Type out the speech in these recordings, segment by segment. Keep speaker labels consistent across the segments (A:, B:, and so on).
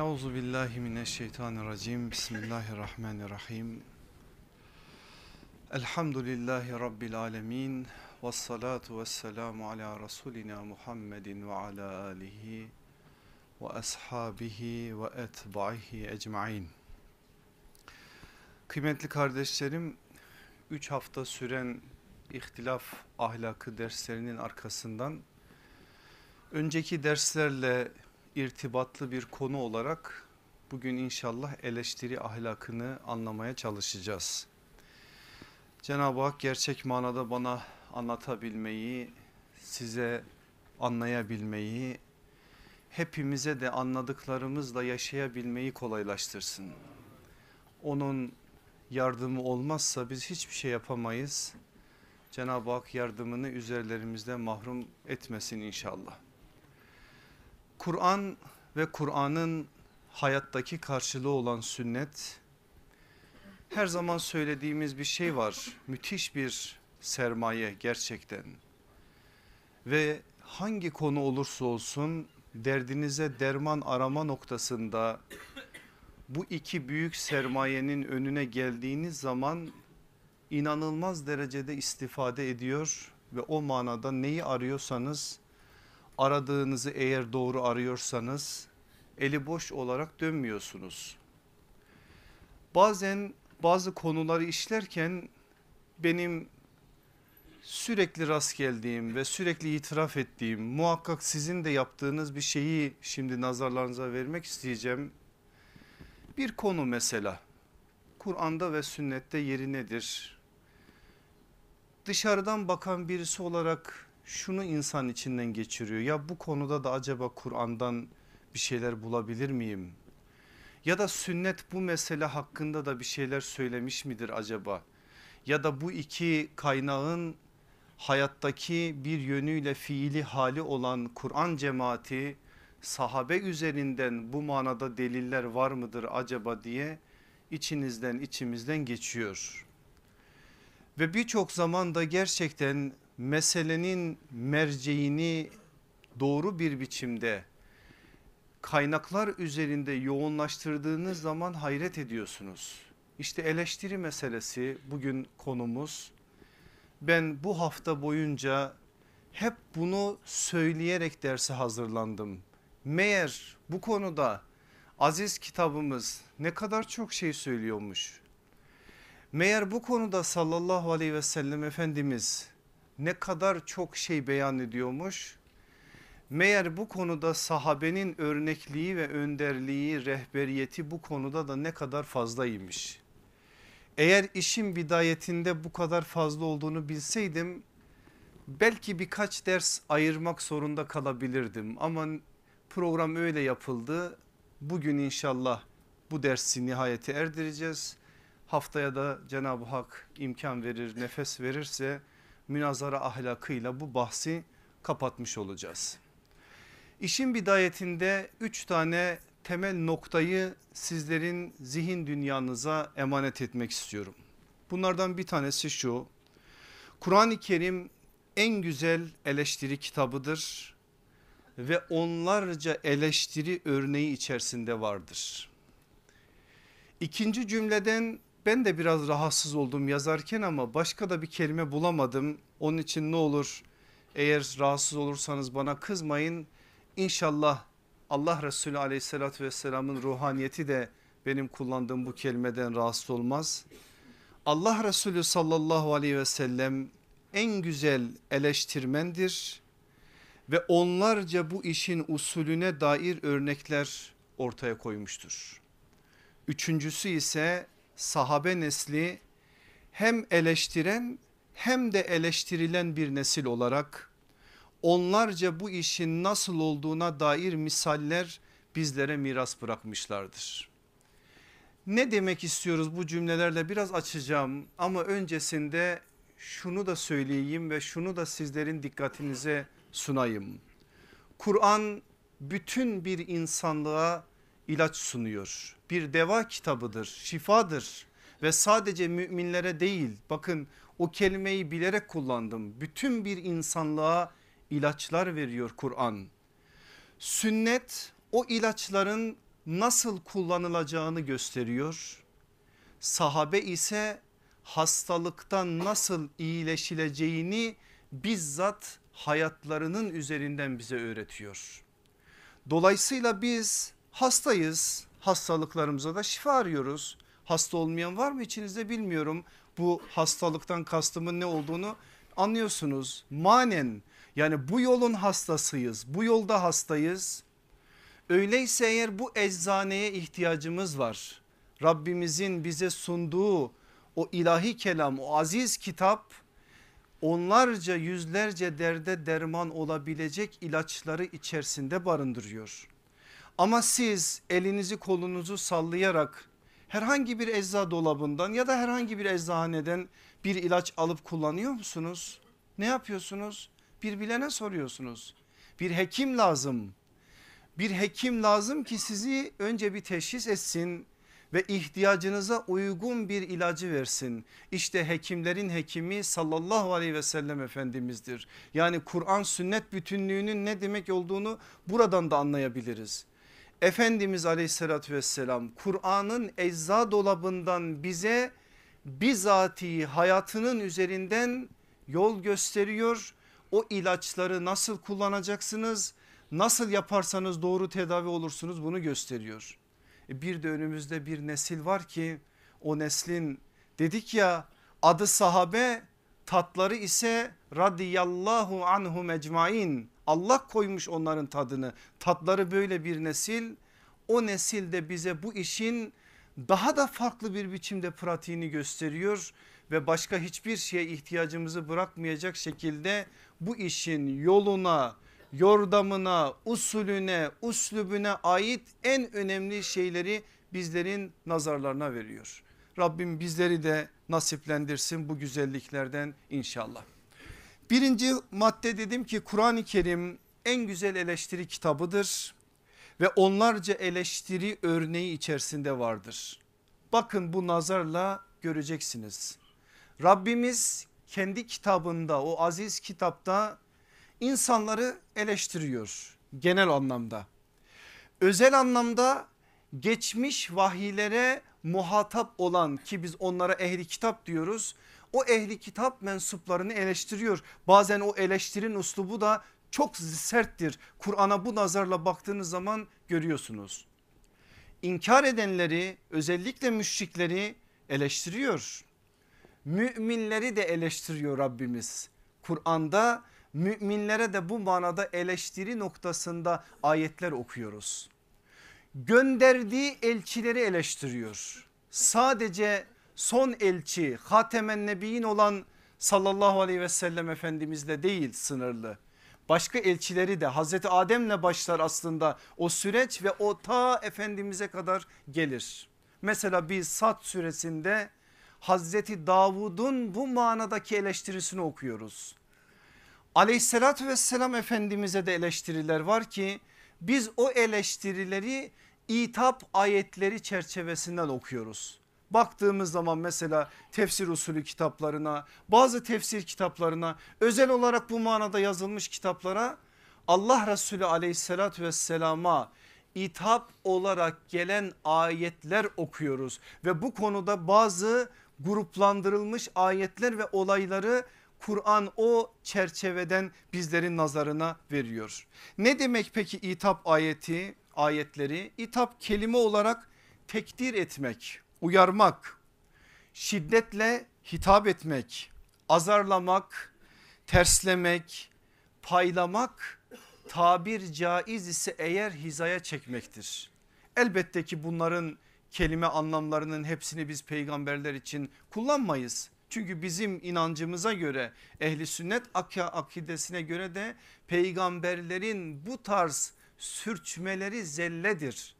A: Euzu billahi mineşşeytanirracim. Bismillahirrahmanirrahim. Elhamdülillahi rabbil alamin. Ves salatu vesselamu ala rasulina Muhammedin ve ala alihi ve ashabihi ve etbahi ecmaîn. Kıymetli kardeşlerim, 3 hafta süren ihtilaf ahlakı derslerinin arkasından önceki derslerle irtibatlı bir konu olarak bugün inşallah eleştiri ahlakını anlamaya çalışacağız. Cenab-ı Hak gerçek manada bana anlatabilmeyi, size anlayabilmeyi, hepimize de anladıklarımızla yaşayabilmeyi kolaylaştırsın. Onun yardımı olmazsa biz hiçbir şey yapamayız. Cenab-ı Hak yardımını üzerlerimizde mahrum etmesin inşallah. Kur'an ve Kur'an'ın hayattaki karşılığı olan sünnet her zaman söylediğimiz bir şey var. Müthiş bir sermaye gerçekten. Ve hangi konu olursa olsun derdinize derman arama noktasında bu iki büyük sermayenin önüne geldiğiniz zaman inanılmaz derecede istifade ediyor ve o manada neyi arıyorsanız aradığınızı eğer doğru arıyorsanız eli boş olarak dönmüyorsunuz. Bazen bazı konuları işlerken benim sürekli rast geldiğim ve sürekli itiraf ettiğim muhakkak sizin de yaptığınız bir şeyi şimdi nazarlarınıza vermek isteyeceğim. Bir konu mesela Kur'an'da ve sünnette yeri nedir? Dışarıdan bakan birisi olarak şunu insan içinden geçiriyor. Ya bu konuda da acaba Kur'an'dan bir şeyler bulabilir miyim? Ya da sünnet bu mesele hakkında da bir şeyler söylemiş midir acaba? Ya da bu iki kaynağın hayattaki bir yönüyle fiili hali olan Kur'an cemaati sahabe üzerinden bu manada deliller var mıdır acaba diye içinizden içimizden geçiyor. Ve birçok zaman da gerçekten meselenin merceğini doğru bir biçimde kaynaklar üzerinde yoğunlaştırdığınız zaman hayret ediyorsunuz. İşte eleştiri meselesi bugün konumuz. Ben bu hafta boyunca hep bunu söyleyerek derse hazırlandım. Meğer bu konuda aziz kitabımız ne kadar çok şey söylüyormuş. Meğer bu konuda sallallahu aleyhi ve sellem Efendimiz ne kadar çok şey beyan ediyormuş. Meğer bu konuda sahabenin örnekliği ve önderliği, rehberiyeti bu konuda da ne kadar fazlaymış. Eğer işin bidayetinde bu kadar fazla olduğunu bilseydim belki birkaç ders ayırmak zorunda kalabilirdim ama program öyle yapıldı. Bugün inşallah bu dersi nihayete erdireceğiz. Haftaya da Cenab-ı Hak imkan verir, nefes verirse münazara ahlakıyla bu bahsi kapatmış olacağız. İşin bidayetinde üç tane temel noktayı sizlerin zihin dünyanıza emanet etmek istiyorum. Bunlardan bir tanesi şu. Kur'an-ı Kerim en güzel eleştiri kitabıdır ve onlarca eleştiri örneği içerisinde vardır. İkinci cümleden ben de biraz rahatsız oldum yazarken ama başka da bir kelime bulamadım. Onun için ne olur eğer rahatsız olursanız bana kızmayın. İnşallah Allah Resulü aleyhissalatü vesselamın ruhaniyeti de benim kullandığım bu kelimeden rahatsız olmaz. Allah Resulü sallallahu aleyhi ve sellem en güzel eleştirmendir ve onlarca bu işin usulüne dair örnekler ortaya koymuştur. Üçüncüsü ise sahabe nesli hem eleştiren hem de eleştirilen bir nesil olarak onlarca bu işin nasıl olduğuna dair misaller bizlere miras bırakmışlardır. Ne demek istiyoruz bu cümlelerle biraz açacağım ama öncesinde şunu da söyleyeyim ve şunu da sizlerin dikkatinize sunayım. Kur'an bütün bir insanlığa ilaç sunuyor. Bir deva kitabıdır, şifadır ve sadece müminlere değil bakın o kelimeyi bilerek kullandım. Bütün bir insanlığa ilaçlar veriyor Kur'an. Sünnet o ilaçların nasıl kullanılacağını gösteriyor. Sahabe ise hastalıktan nasıl iyileşileceğini bizzat hayatlarının üzerinden bize öğretiyor. Dolayısıyla biz hastayız hastalıklarımıza da şifa arıyoruz. Hasta olmayan var mı içinizde bilmiyorum. Bu hastalıktan kastımın ne olduğunu anlıyorsunuz. Manen yani bu yolun hastasıyız bu yolda hastayız. Öyleyse eğer bu eczaneye ihtiyacımız var. Rabbimizin bize sunduğu o ilahi kelam o aziz kitap onlarca yüzlerce derde derman olabilecek ilaçları içerisinde barındırıyor. Ama siz elinizi kolunuzu sallayarak herhangi bir ecza dolabından ya da herhangi bir eczaneden bir ilaç alıp kullanıyor musunuz? Ne yapıyorsunuz? Bir bilene soruyorsunuz. Bir hekim lazım. Bir hekim lazım ki sizi önce bir teşhis etsin ve ihtiyacınıza uygun bir ilacı versin. İşte hekimlerin hekimi sallallahu aleyhi ve sellem efendimizdir. Yani Kur'an sünnet bütünlüğünün ne demek olduğunu buradan da anlayabiliriz. Efendimiz aleyhissalatü vesselam Kur'an'ın ecza dolabından bize bizatihi hayatının üzerinden yol gösteriyor. O ilaçları nasıl kullanacaksınız? Nasıl yaparsanız doğru tedavi olursunuz bunu gösteriyor. E bir de önümüzde bir nesil var ki o neslin dedik ya adı sahabe tatları ise radiyallahu anhum ecmain Allah koymuş onların tadını tatları böyle bir nesil o nesil de bize bu işin daha da farklı bir biçimde pratiğini gösteriyor ve başka hiçbir şeye ihtiyacımızı bırakmayacak şekilde bu işin yoluna yordamına, usulüne, uslubüne ait en önemli şeyleri bizlerin nazarlarına veriyor. Rabbim bizleri de nasiplendirsin bu güzelliklerden inşallah. Birinci madde dedim ki Kur'an-ı Kerim en güzel eleştiri kitabıdır ve onlarca eleştiri örneği içerisinde vardır. Bakın bu nazarla göreceksiniz. Rabbimiz kendi kitabında o aziz kitapta insanları eleştiriyor genel anlamda. Özel anlamda geçmiş vahiylere muhatap olan ki biz onlara ehli kitap diyoruz. O ehli kitap mensuplarını eleştiriyor. Bazen o eleştirin uslubu da çok serttir. Kur'an'a bu nazarla baktığınız zaman görüyorsunuz. İnkar edenleri özellikle müşrikleri eleştiriyor. Müminleri de eleştiriyor Rabbimiz. Kur'an'da müminlere de bu manada eleştiri noktasında ayetler okuyoruz. Gönderdiği elçileri eleştiriyor. Sadece son elçi Hatemen Nebiyin olan sallallahu aleyhi ve sellem efendimizle değil sınırlı. Başka elçileri de Hazreti Adem'le başlar aslında o süreç ve o ta Efendimiz'e kadar gelir. Mesela biz Sad suresinde Hazreti Davud'un bu manadaki eleştirisini okuyoruz. Aleyhissalatü vesselam Efendimiz'e de eleştiriler var ki biz o eleştirileri itap ayetleri çerçevesinden okuyoruz. Baktığımız zaman mesela tefsir usulü kitaplarına bazı tefsir kitaplarına özel olarak bu manada yazılmış kitaplara Allah Resulü aleyhissalatü vesselama itap olarak gelen ayetler okuyoruz ve bu konuda bazı gruplandırılmış ayetler ve olayları Kur'an o çerçeveden bizlerin nazarına veriyor. Ne demek peki itap ayeti ayetleri? İtap kelime olarak tekdir etmek, uyarmak, şiddetle hitap etmek, azarlamak, terslemek, paylamak tabir caiz ise eğer hizaya çekmektir. Elbette ki bunların kelime anlamlarının hepsini biz peygamberler için kullanmayız. Çünkü bizim inancımıza göre ehli sünnet akidesine göre de peygamberlerin bu tarz sürçmeleri zelledir.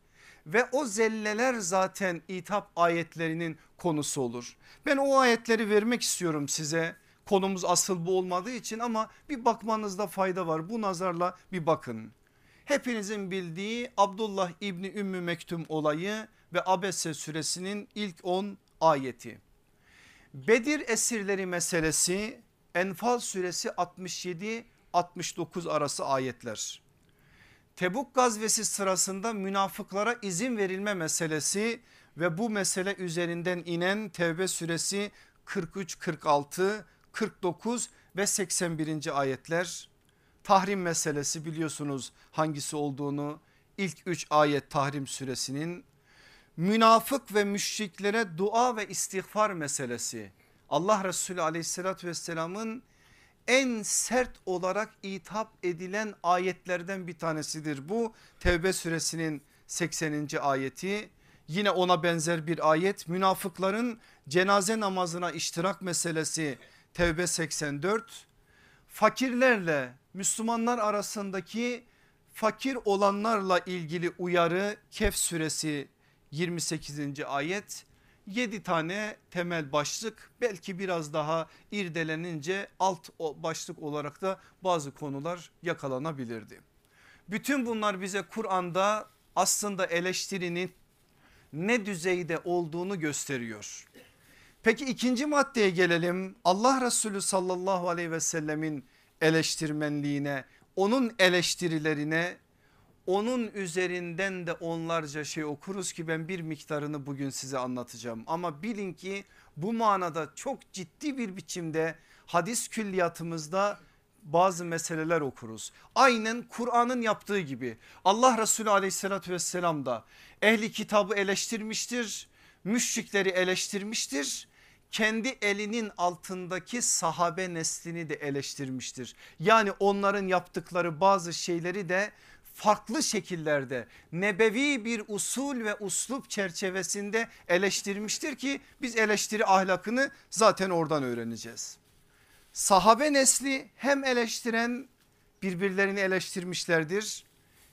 A: Ve o zelleler zaten itap ayetlerinin konusu olur. Ben o ayetleri vermek istiyorum size. Konumuz asıl bu olmadığı için ama bir bakmanızda fayda var. Bu nazarla bir bakın. Hepinizin bildiği Abdullah İbni Ümmü Mektum olayı ve Abese suresinin ilk 10 ayeti. Bedir esirleri meselesi Enfal suresi 67-69 arası ayetler. Tebuk gazvesi sırasında münafıklara izin verilme meselesi ve bu mesele üzerinden inen Tevbe suresi 43, 46, 49 ve 81. ayetler. Tahrim meselesi biliyorsunuz hangisi olduğunu ilk 3 ayet tahrim suresinin münafık ve müşriklere dua ve istiğfar meselesi. Allah Resulü aleyhissalatü vesselamın en sert olarak itap edilen ayetlerden bir tanesidir bu. Tevbe suresinin 80. ayeti yine ona benzer bir ayet münafıkların cenaze namazına iştirak meselesi Tevbe 84 fakirlerle Müslümanlar arasındaki fakir olanlarla ilgili uyarı Kehf suresi 28. ayet 7 tane temel başlık belki biraz daha irdelenince alt başlık olarak da bazı konular yakalanabilirdi. Bütün bunlar bize Kur'an'da aslında eleştirinin ne düzeyde olduğunu gösteriyor. Peki ikinci maddeye gelelim. Allah Resulü sallallahu aleyhi ve sellemin eleştirmenliğine, onun eleştirilerine onun üzerinden de onlarca şey okuruz ki ben bir miktarını bugün size anlatacağım. Ama bilin ki bu manada çok ciddi bir biçimde hadis külliyatımızda bazı meseleler okuruz. Aynen Kur'an'ın yaptığı gibi Allah Resulü aleyhissalatü vesselam da ehli kitabı eleştirmiştir. Müşrikleri eleştirmiştir kendi elinin altındaki sahabe neslini de eleştirmiştir. Yani onların yaptıkları bazı şeyleri de farklı şekillerde nebevi bir usul ve uslup çerçevesinde eleştirmiştir ki biz eleştiri ahlakını zaten oradan öğreneceğiz. Sahabe nesli hem eleştiren birbirlerini eleştirmişlerdir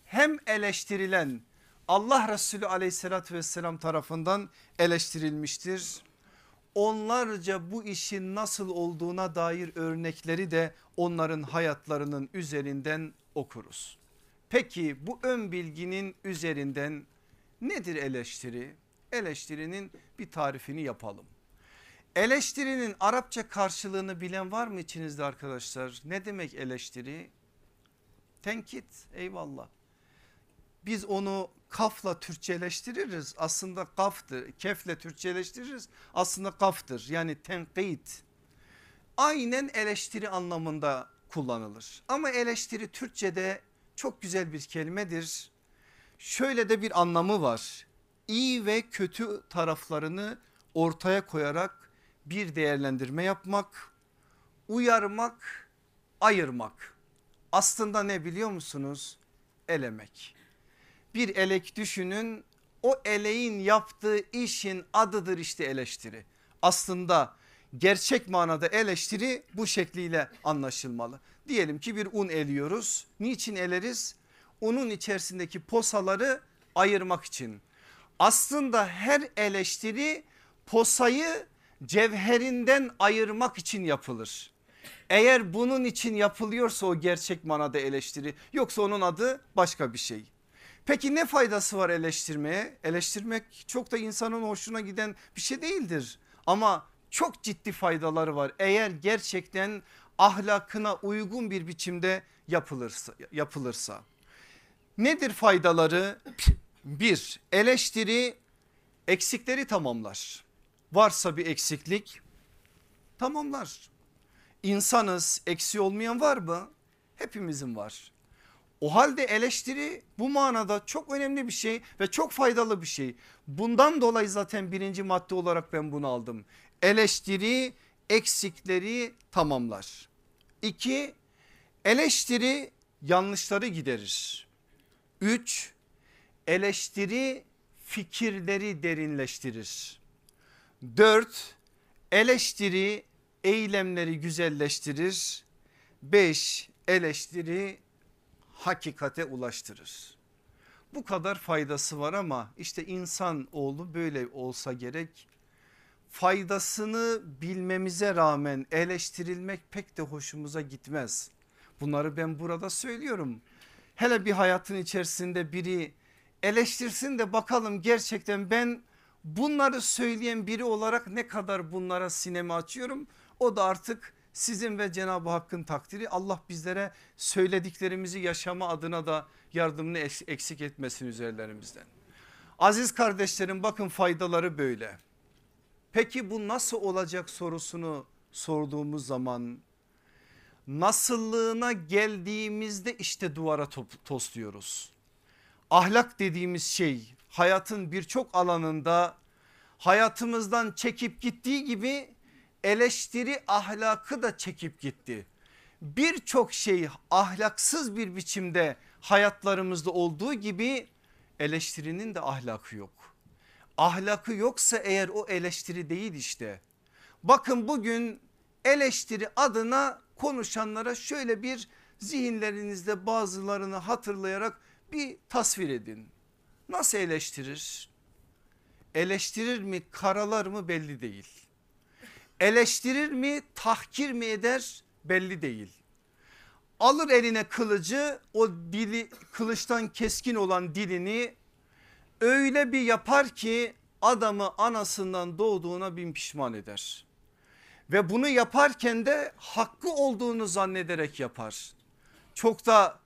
A: hem eleştirilen Allah Resulü aleyhissalatü vesselam tarafından eleştirilmiştir. Onlarca bu işin nasıl olduğuna dair örnekleri de onların hayatlarının üzerinden okuruz. Peki bu ön bilginin üzerinden nedir eleştiri? Eleştirinin bir tarifini yapalım. Eleştirinin Arapça karşılığını bilen var mı içinizde arkadaşlar? Ne demek eleştiri? Tenkit eyvallah. Biz onu kafla Türkçeleştiririz aslında kaftır. Kefle Türkçeleştiririz aslında kaftır yani tenkit. Aynen eleştiri anlamında kullanılır. Ama eleştiri Türkçe'de çok güzel bir kelimedir. Şöyle de bir anlamı var. İyi ve kötü taraflarını ortaya koyarak bir değerlendirme yapmak, uyarmak, ayırmak. Aslında ne biliyor musunuz? Elemek. Bir elek düşünün o eleğin yaptığı işin adıdır işte eleştiri. Aslında gerçek manada eleştiri bu şekliyle anlaşılmalı. Diyelim ki bir un eliyoruz. Niçin eleriz? Unun içerisindeki posaları ayırmak için. Aslında her eleştiri posayı cevherinden ayırmak için yapılır. Eğer bunun için yapılıyorsa o gerçek manada eleştiri yoksa onun adı başka bir şey. Peki ne faydası var eleştirmeye? Eleştirmek çok da insanın hoşuna giden bir şey değildir. Ama çok ciddi faydaları var. Eğer gerçekten ahlakına uygun bir biçimde yapılırsa. yapılırsa. Nedir faydaları? Bir eleştiri eksikleri tamamlar. Varsa bir eksiklik tamamlar. İnsanız eksi olmayan var mı? Hepimizin var. O halde eleştiri bu manada çok önemli bir şey ve çok faydalı bir şey. Bundan dolayı zaten birinci madde olarak ben bunu aldım. Eleştiri eksikleri tamamlar. İki eleştiri yanlışları giderir. Üç eleştiri fikirleri derinleştirir. Dört eleştiri eylemleri güzelleştirir. Beş eleştiri hakikate ulaştırır. Bu kadar faydası var ama işte insan oğlu böyle olsa gerek. Faydasını bilmemize rağmen eleştirilmek pek de hoşumuza gitmez. Bunları ben burada söylüyorum. Hele bir hayatın içerisinde biri eleştirsin de bakalım gerçekten ben bunları söyleyen biri olarak ne kadar bunlara sinemi açıyorum. O da artık sizin ve Cenab-ı Hakk'ın takdiri Allah bizlere söylediklerimizi yaşama adına da yardımını eksik etmesin üzerlerimizden. Aziz kardeşlerim bakın faydaları böyle. Peki bu nasıl olacak sorusunu sorduğumuz zaman nasıllığına geldiğimizde işte duvara tosluyoruz. Ahlak dediğimiz şey hayatın birçok alanında hayatımızdan çekip gittiği gibi eleştiri ahlakı da çekip gitti. Birçok şey ahlaksız bir biçimde hayatlarımızda olduğu gibi eleştirinin de ahlakı yok. Ahlakı yoksa eğer o eleştiri değil işte. Bakın bugün eleştiri adına konuşanlara şöyle bir zihinlerinizde bazılarını hatırlayarak bir tasvir edin. Nasıl eleştirir? Eleştirir mi karalar mı belli değil. Eleştirir mi tahkir mi eder belli değil. Alır eline kılıcı o dili kılıçtan keskin olan dilini öyle bir yapar ki adamı anasından doğduğuna bin pişman eder. Ve bunu yaparken de hakkı olduğunu zannederek yapar. Çok da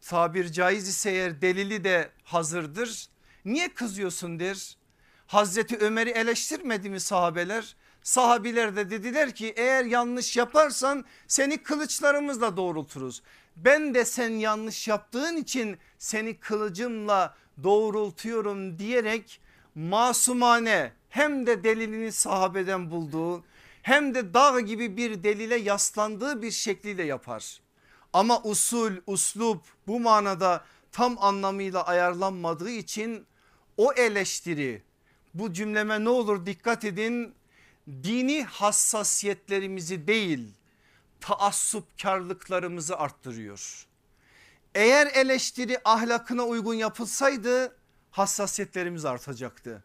A: tabir caiz ise eğer delili de hazırdır. Niye kızıyorsun der. Hazreti Ömer'i eleştirmedi mi sahabeler? Sahabiler de dediler ki eğer yanlış yaparsan seni kılıçlarımızla doğrulturuz. Ben de sen yanlış yaptığın için seni kılıcımla doğrultuyorum diyerek masumane hem de delilini sahabeden bulduğu hem de dağ gibi bir delile yaslandığı bir şekliyle yapar. Ama usul, uslup bu manada tam anlamıyla ayarlanmadığı için o eleştiri bu cümleme ne olur dikkat edin dini hassasiyetlerimizi değil taassupkarlıklarımızı arttırıyor. Eğer eleştiri ahlakına uygun yapılsaydı hassasiyetlerimiz artacaktı.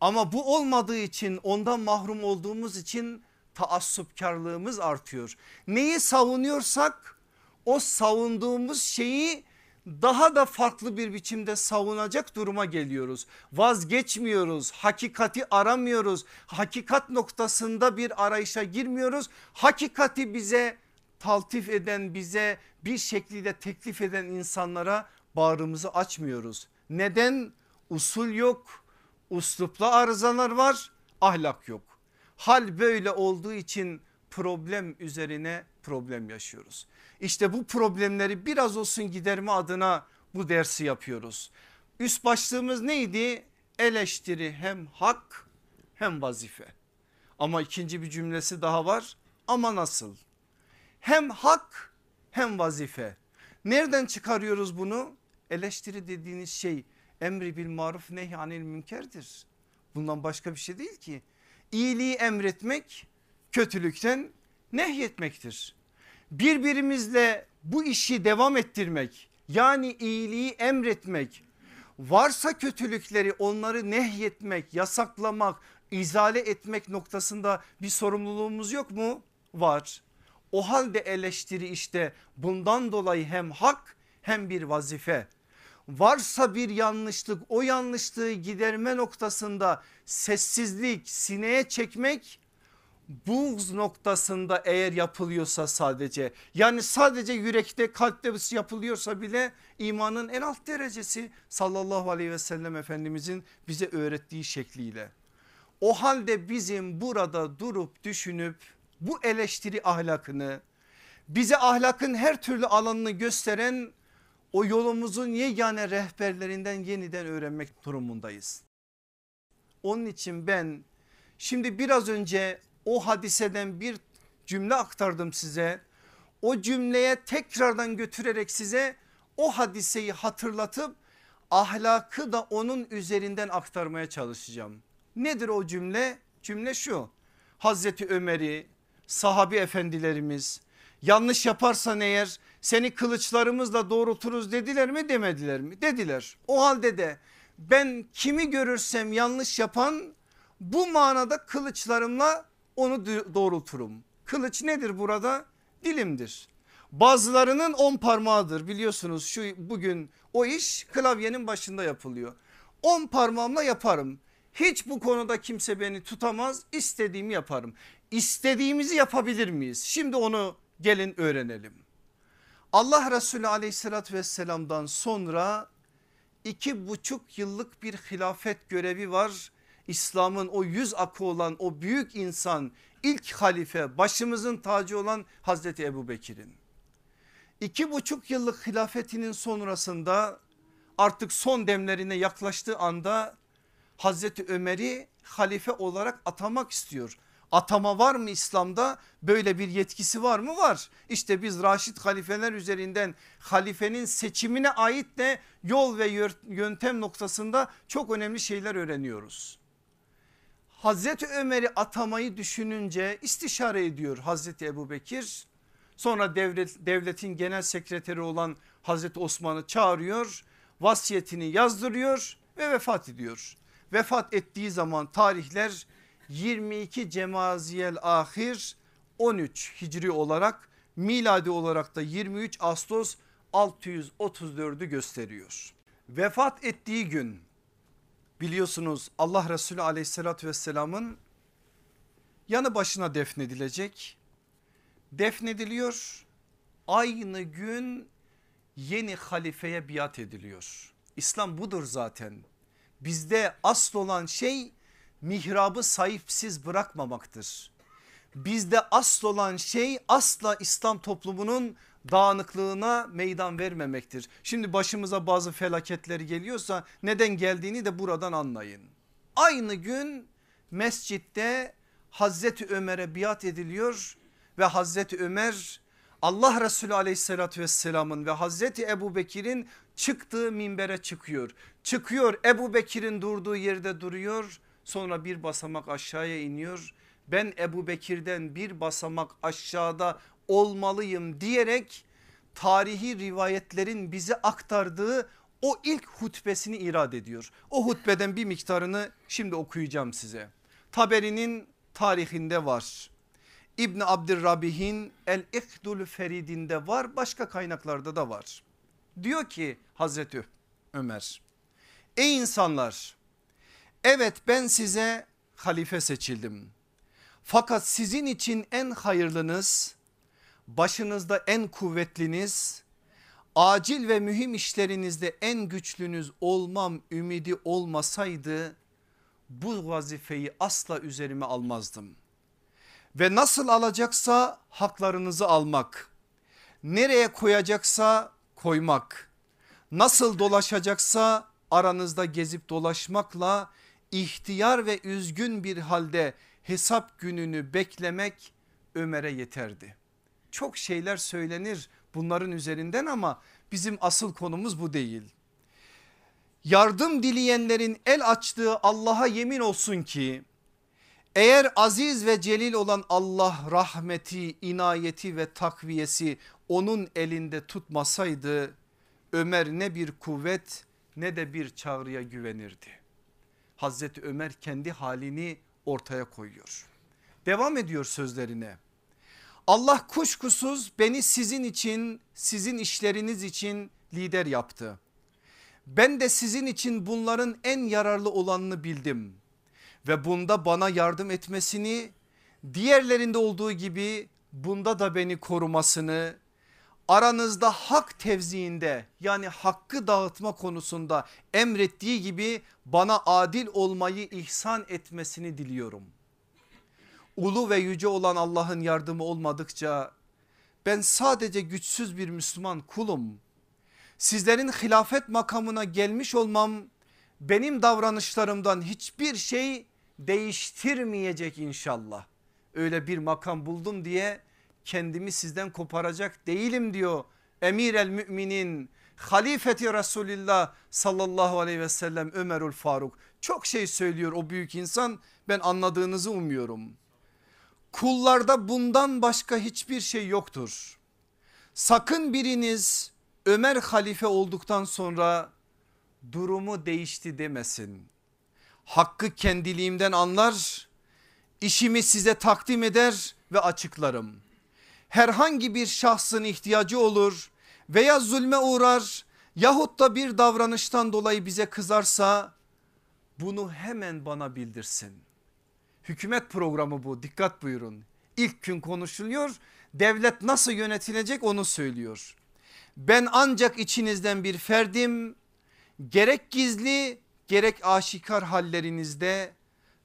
A: Ama bu olmadığı için ondan mahrum olduğumuz için taassupkarlığımız artıyor. Neyi savunuyorsak o savunduğumuz şeyi daha da farklı bir biçimde savunacak duruma geliyoruz. Vazgeçmiyoruz, hakikati aramıyoruz, hakikat noktasında bir arayışa girmiyoruz. Hakikati bize taltif eden, bize bir şekilde teklif eden insanlara bağrımızı açmıyoruz. Neden? Usul yok, uslupla arızalar var, ahlak yok. Hal böyle olduğu için problem üzerine problem yaşıyoruz. İşte bu problemleri biraz olsun giderme adına bu dersi yapıyoruz. Üst başlığımız neydi? Eleştiri hem hak hem vazife. Ama ikinci bir cümlesi daha var. Ama nasıl? Hem hak hem vazife. Nereden çıkarıyoruz bunu? Eleştiri dediğiniz şey emri bil maruf nehyanil münkerdir. Bundan başka bir şey değil ki. İyiliği emretmek kötülükten nehyetmektir birbirimizle bu işi devam ettirmek yani iyiliği emretmek varsa kötülükleri onları nehyetmek yasaklamak izale etmek noktasında bir sorumluluğumuz yok mu? Var. O halde eleştiri işte bundan dolayı hem hak hem bir vazife. Varsa bir yanlışlık o yanlışlığı giderme noktasında sessizlik sineye çekmek buğz noktasında eğer yapılıyorsa sadece yani sadece yürekte kalpte yapılıyorsa bile imanın en alt derecesi sallallahu aleyhi ve sellem efendimizin bize öğrettiği şekliyle. O halde bizim burada durup düşünüp bu eleştiri ahlakını bize ahlakın her türlü alanını gösteren o yolumuzun yegane rehberlerinden yeniden öğrenmek durumundayız. Onun için ben şimdi biraz önce o hadiseden bir cümle aktardım size. O cümleye tekrardan götürerek size o hadiseyi hatırlatıp ahlakı da onun üzerinden aktarmaya çalışacağım. Nedir o cümle? Cümle şu Hazreti Ömer'i sahabi efendilerimiz yanlış yaparsan eğer seni kılıçlarımızla doğrulturuz dediler mi demediler mi? Dediler. O halde de ben kimi görürsem yanlış yapan bu manada kılıçlarımla onu doğrulturum. Kılıç nedir burada? Dilimdir. Bazılarının on parmağıdır biliyorsunuz şu bugün o iş klavyenin başında yapılıyor. On parmağımla yaparım. Hiç bu konuda kimse beni tutamaz istediğimi yaparım. İstediğimizi yapabilir miyiz? Şimdi onu gelin öğrenelim. Allah Resulü aleyhissalatü vesselamdan sonra iki buçuk yıllık bir hilafet görevi var. İslam'ın o yüz akı olan o büyük insan ilk halife başımızın tacı olan Hazreti Ebu Bekir'in. İki buçuk yıllık hilafetinin sonrasında artık son demlerine yaklaştığı anda Hazreti Ömer'i halife olarak atamak istiyor. Atama var mı İslam'da böyle bir yetkisi var mı? Var. İşte biz Raşid halifeler üzerinden halifenin seçimine ait de yol ve yöntem noktasında çok önemli şeyler öğreniyoruz. Hazreti Ömer'i atamayı düşününce istişare ediyor Hazreti Ebu Bekir. Sonra devlet, devletin genel sekreteri olan Hazreti Osman'ı çağırıyor. Vasiyetini yazdırıyor ve vefat ediyor. Vefat ettiği zaman tarihler 22 Cemaziyel Ahir 13 Hicri olarak miladi olarak da 23 Ağustos 634'ü gösteriyor. Vefat ettiği gün biliyorsunuz Allah Resulü aleyhissalatü vesselamın yanı başına defnedilecek. Defnediliyor aynı gün yeni halifeye biat ediliyor. İslam budur zaten. Bizde asıl olan şey mihrabı sahipsiz bırakmamaktır. Bizde asıl olan şey asla İslam toplumunun dağınıklığına meydan vermemektir. Şimdi başımıza bazı felaketleri geliyorsa neden geldiğini de buradan anlayın. Aynı gün mescitte Hazreti Ömer'e biat ediliyor ve Hazreti Ömer Allah Resulü aleyhissalatü vesselamın ve Hazreti Ebu Bekir'in çıktığı minbere çıkıyor. Çıkıyor Ebu Bekir'in durduğu yerde duruyor sonra bir basamak aşağıya iniyor. Ben Ebu Bekir'den bir basamak aşağıda olmalıyım diyerek tarihi rivayetlerin bize aktardığı o ilk hutbesini irad ediyor. O hutbeden bir miktarını şimdi okuyacağım size. Taberi'nin tarihinde var. İbni Abdurrabih'in El İhdul Ferid'inde var başka kaynaklarda da var. Diyor ki Hazreti Ömer ey insanlar evet ben size halife seçildim. Fakat sizin için en hayırlınız başınızda en kuvvetliniz acil ve mühim işlerinizde en güçlünüz olmam ümidi olmasaydı bu vazifeyi asla üzerime almazdım. Ve nasıl alacaksa haklarınızı almak, nereye koyacaksa koymak, nasıl dolaşacaksa aranızda gezip dolaşmakla ihtiyar ve üzgün bir halde hesap gününü beklemek Ömer'e yeterdi. Çok şeyler söylenir bunların üzerinden ama bizim asıl konumuz bu değil. Yardım dileyenlerin el açtığı Allah'a yemin olsun ki eğer aziz ve celil olan Allah rahmeti, inayeti ve takviyesi onun elinde tutmasaydı Ömer ne bir kuvvet ne de bir çağrıya güvenirdi. Hazreti Ömer kendi halini ortaya koyuyor. Devam ediyor sözlerine. Allah kuşkusuz beni sizin için sizin işleriniz için lider yaptı. Ben de sizin için bunların en yararlı olanını bildim. Ve bunda bana yardım etmesini diğerlerinde olduğu gibi bunda da beni korumasını aranızda hak tevziinde yani hakkı dağıtma konusunda emrettiği gibi bana adil olmayı ihsan etmesini diliyorum. Ulu ve yüce olan Allah'ın yardımı olmadıkça ben sadece güçsüz bir Müslüman kulum. Sizlerin hilafet makamına gelmiş olmam benim davranışlarımdan hiçbir şey değiştirmeyecek inşallah. Öyle bir makam buldum diye kendimi sizden koparacak değilim diyor emir el müminin halifeti Resulillah sallallahu aleyhi ve sellem Ömerül Faruk. Çok şey söylüyor o büyük insan ben anladığınızı umuyorum. Kullarda bundan başka hiçbir şey yoktur. Sakın biriniz Ömer halife olduktan sonra durumu değişti demesin. Hakkı kendiliğimden anlar, işimi size takdim eder ve açıklarım herhangi bir şahsın ihtiyacı olur veya zulme uğrar yahut da bir davranıştan dolayı bize kızarsa bunu hemen bana bildirsin. Hükümet programı bu dikkat buyurun. İlk gün konuşuluyor devlet nasıl yönetilecek onu söylüyor. Ben ancak içinizden bir ferdim. Gerek gizli gerek aşikar hallerinizde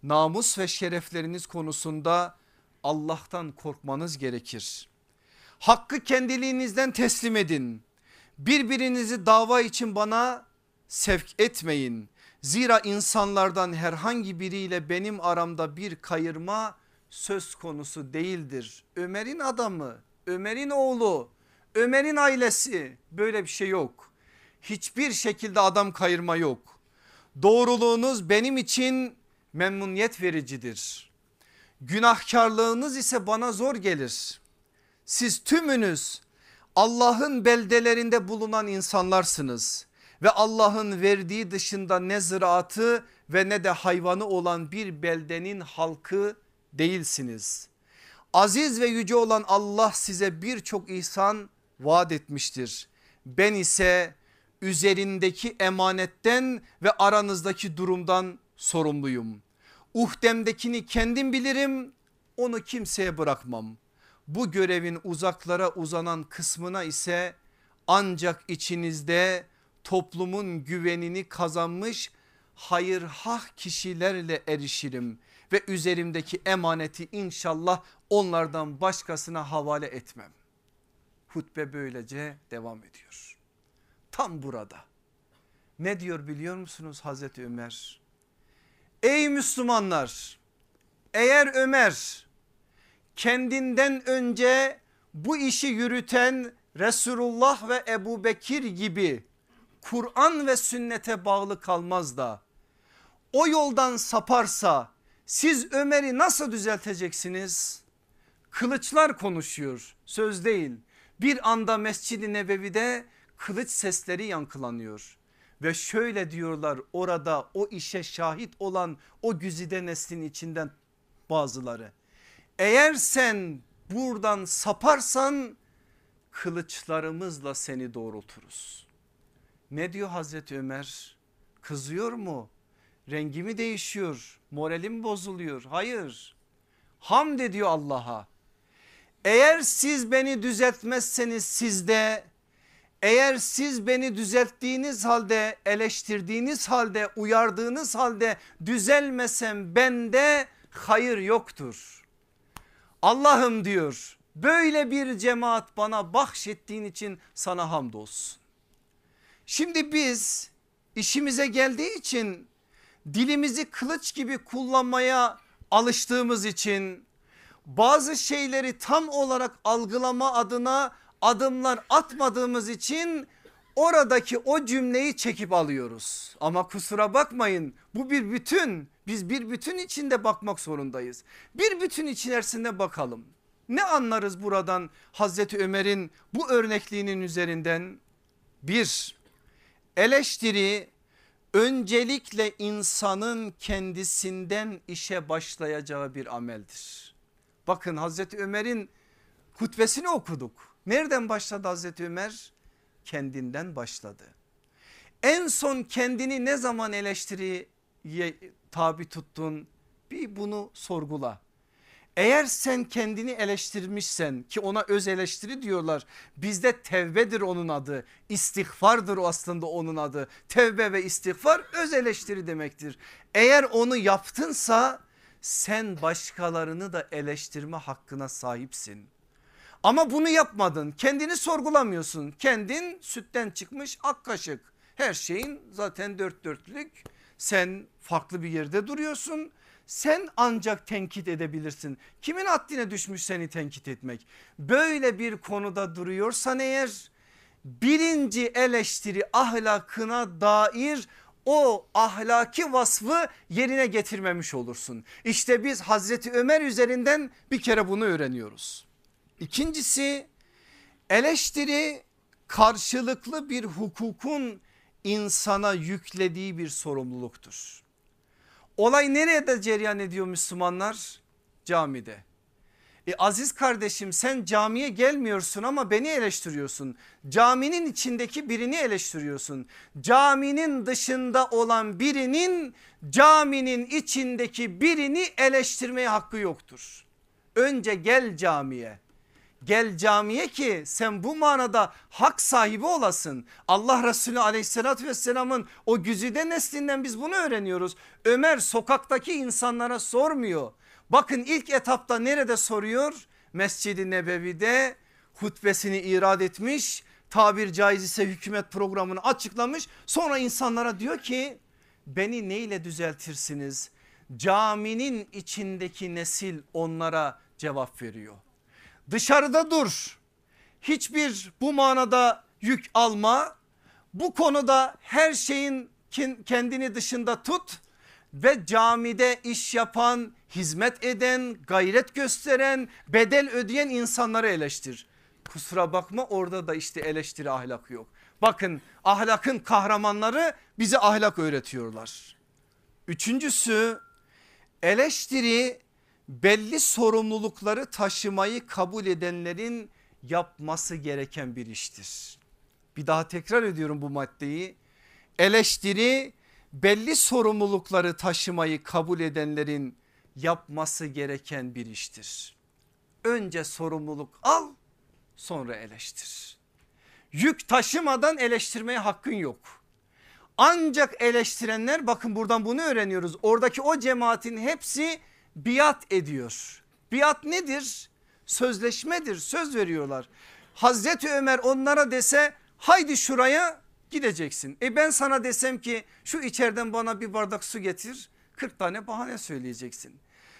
A: namus ve şerefleriniz konusunda Allah'tan korkmanız gerekir. Hakkı kendiliğinizden teslim edin. Birbirinizi dava için bana sevk etmeyin. Zira insanlardan herhangi biriyle benim aramda bir kayırma söz konusu değildir. Ömer'in adamı, Ömer'in oğlu, Ömer'in ailesi böyle bir şey yok. Hiçbir şekilde adam kayırma yok. Doğruluğunuz benim için memnuniyet vericidir. Günahkarlığınız ise bana zor gelir. Siz tümünüz Allah'ın beldelerinde bulunan insanlarsınız ve Allah'ın verdiği dışında ne ziraatı ve ne de hayvanı olan bir beldenin halkı değilsiniz. Aziz ve yüce olan Allah size birçok ihsan vaat etmiştir. Ben ise üzerindeki emanetten ve aranızdaki durumdan sorumluyum. Uhdemdekini kendim bilirim onu kimseye bırakmam. Bu görevin uzaklara uzanan kısmına ise ancak içinizde toplumun güvenini kazanmış hayırhah kişilerle erişirim ve üzerimdeki emaneti inşallah onlardan başkasına havale etmem. Hutbe böylece devam ediyor. Tam burada ne diyor biliyor musunuz Hazreti Ömer? Ey Müslümanlar eğer Ömer kendinden önce bu işi yürüten Resulullah ve Ebu Bekir gibi Kur'an ve sünnete bağlı kalmaz da o yoldan saparsa siz Ömer'i nasıl düzelteceksiniz? Kılıçlar konuşuyor söz değil. Bir anda Mescid-i Nebevi'de kılıç sesleri yankılanıyor. Ve şöyle diyorlar orada o işe şahit olan o güzide neslin içinden bazıları. Eğer sen buradan saparsan kılıçlarımızla seni doğrulturuz. Ne diyor Hazreti Ömer? Kızıyor mu? Rengi mi değişiyor? Moralim bozuluyor? Hayır. Hamd ediyor Allah'a. Eğer siz beni düzeltmezseniz sizde eğer siz beni düzelttiğiniz halde eleştirdiğiniz halde uyardığınız halde düzelmesem bende hayır yoktur. Allah'ım diyor böyle bir cemaat bana bahşettiğin için sana hamdolsun. Şimdi biz işimize geldiği için dilimizi kılıç gibi kullanmaya alıştığımız için bazı şeyleri tam olarak algılama adına adımlar atmadığımız için oradaki o cümleyi çekip alıyoruz. Ama kusura bakmayın bu bir bütün biz bir bütün içinde bakmak zorundayız. Bir bütün içerisinde bakalım. Ne anlarız buradan Hazreti Ömer'in bu örnekliğinin üzerinden? Bir eleştiri öncelikle insanın kendisinden işe başlayacağı bir ameldir. Bakın Hazreti Ömer'in hutbesini okuduk. Nereden başladı Hazreti Ömer? Kendinden başladı. En son kendini ne zaman eleştiriye tabi tuttun? Bir bunu sorgula. Eğer sen kendini eleştirmişsen ki ona öz eleştiri diyorlar. Bizde tevbedir onun adı. İstihfardır aslında onun adı. Tevbe ve istiğfar öz eleştiri demektir. Eğer onu yaptınsa sen başkalarını da eleştirme hakkına sahipsin. Ama bunu yapmadın kendini sorgulamıyorsun kendin sütten çıkmış ak kaşık her şeyin zaten dört dörtlük sen farklı bir yerde duruyorsun sen ancak tenkit edebilirsin. Kimin haddine düşmüş seni tenkit etmek? Böyle bir konuda duruyorsan eğer birinci eleştiri ahlakına dair o ahlaki vasfı yerine getirmemiş olursun. İşte biz Hazreti Ömer üzerinden bir kere bunu öğreniyoruz. İkincisi eleştiri karşılıklı bir hukukun insana yüklediği bir sorumluluktur. Olay nerede cereyan ediyor Müslümanlar? Camide. E aziz kardeşim sen camiye gelmiyorsun ama beni eleştiriyorsun. Caminin içindeki birini eleştiriyorsun. Caminin dışında olan birinin caminin içindeki birini eleştirmeye hakkı yoktur. Önce gel camiye Gel camiye ki sen bu manada hak sahibi olasın. Allah Resulü aleyhissalatü vesselamın o güzide neslinden biz bunu öğreniyoruz. Ömer sokaktaki insanlara sormuyor. Bakın ilk etapta nerede soruyor? Mescid-i Nebevi'de hutbesini irad etmiş. Tabir caiz ise hükümet programını açıklamış. Sonra insanlara diyor ki beni neyle düzeltirsiniz? Caminin içindeki nesil onlara cevap veriyor. Dışarıda dur. Hiçbir bu manada yük alma. Bu konuda her şeyin kendini dışında tut ve camide iş yapan, hizmet eden, gayret gösteren, bedel ödeyen insanları eleştir. Kusura bakma orada da işte eleştiri ahlak yok. Bakın ahlakın kahramanları bize ahlak öğretiyorlar. Üçüncüsü eleştiri belli sorumlulukları taşımayı kabul edenlerin yapması gereken bir iştir. Bir daha tekrar ediyorum bu maddeyi. Eleştiri belli sorumlulukları taşımayı kabul edenlerin yapması gereken bir iştir. Önce sorumluluk al sonra eleştir. Yük taşımadan eleştirmeye hakkın yok. Ancak eleştirenler bakın buradan bunu öğreniyoruz. Oradaki o cemaatin hepsi biat ediyor. Biat nedir? Sözleşmedir söz veriyorlar. Hazreti Ömer onlara dese haydi şuraya gideceksin. E ben sana desem ki şu içeriden bana bir bardak su getir 40 tane bahane söyleyeceksin.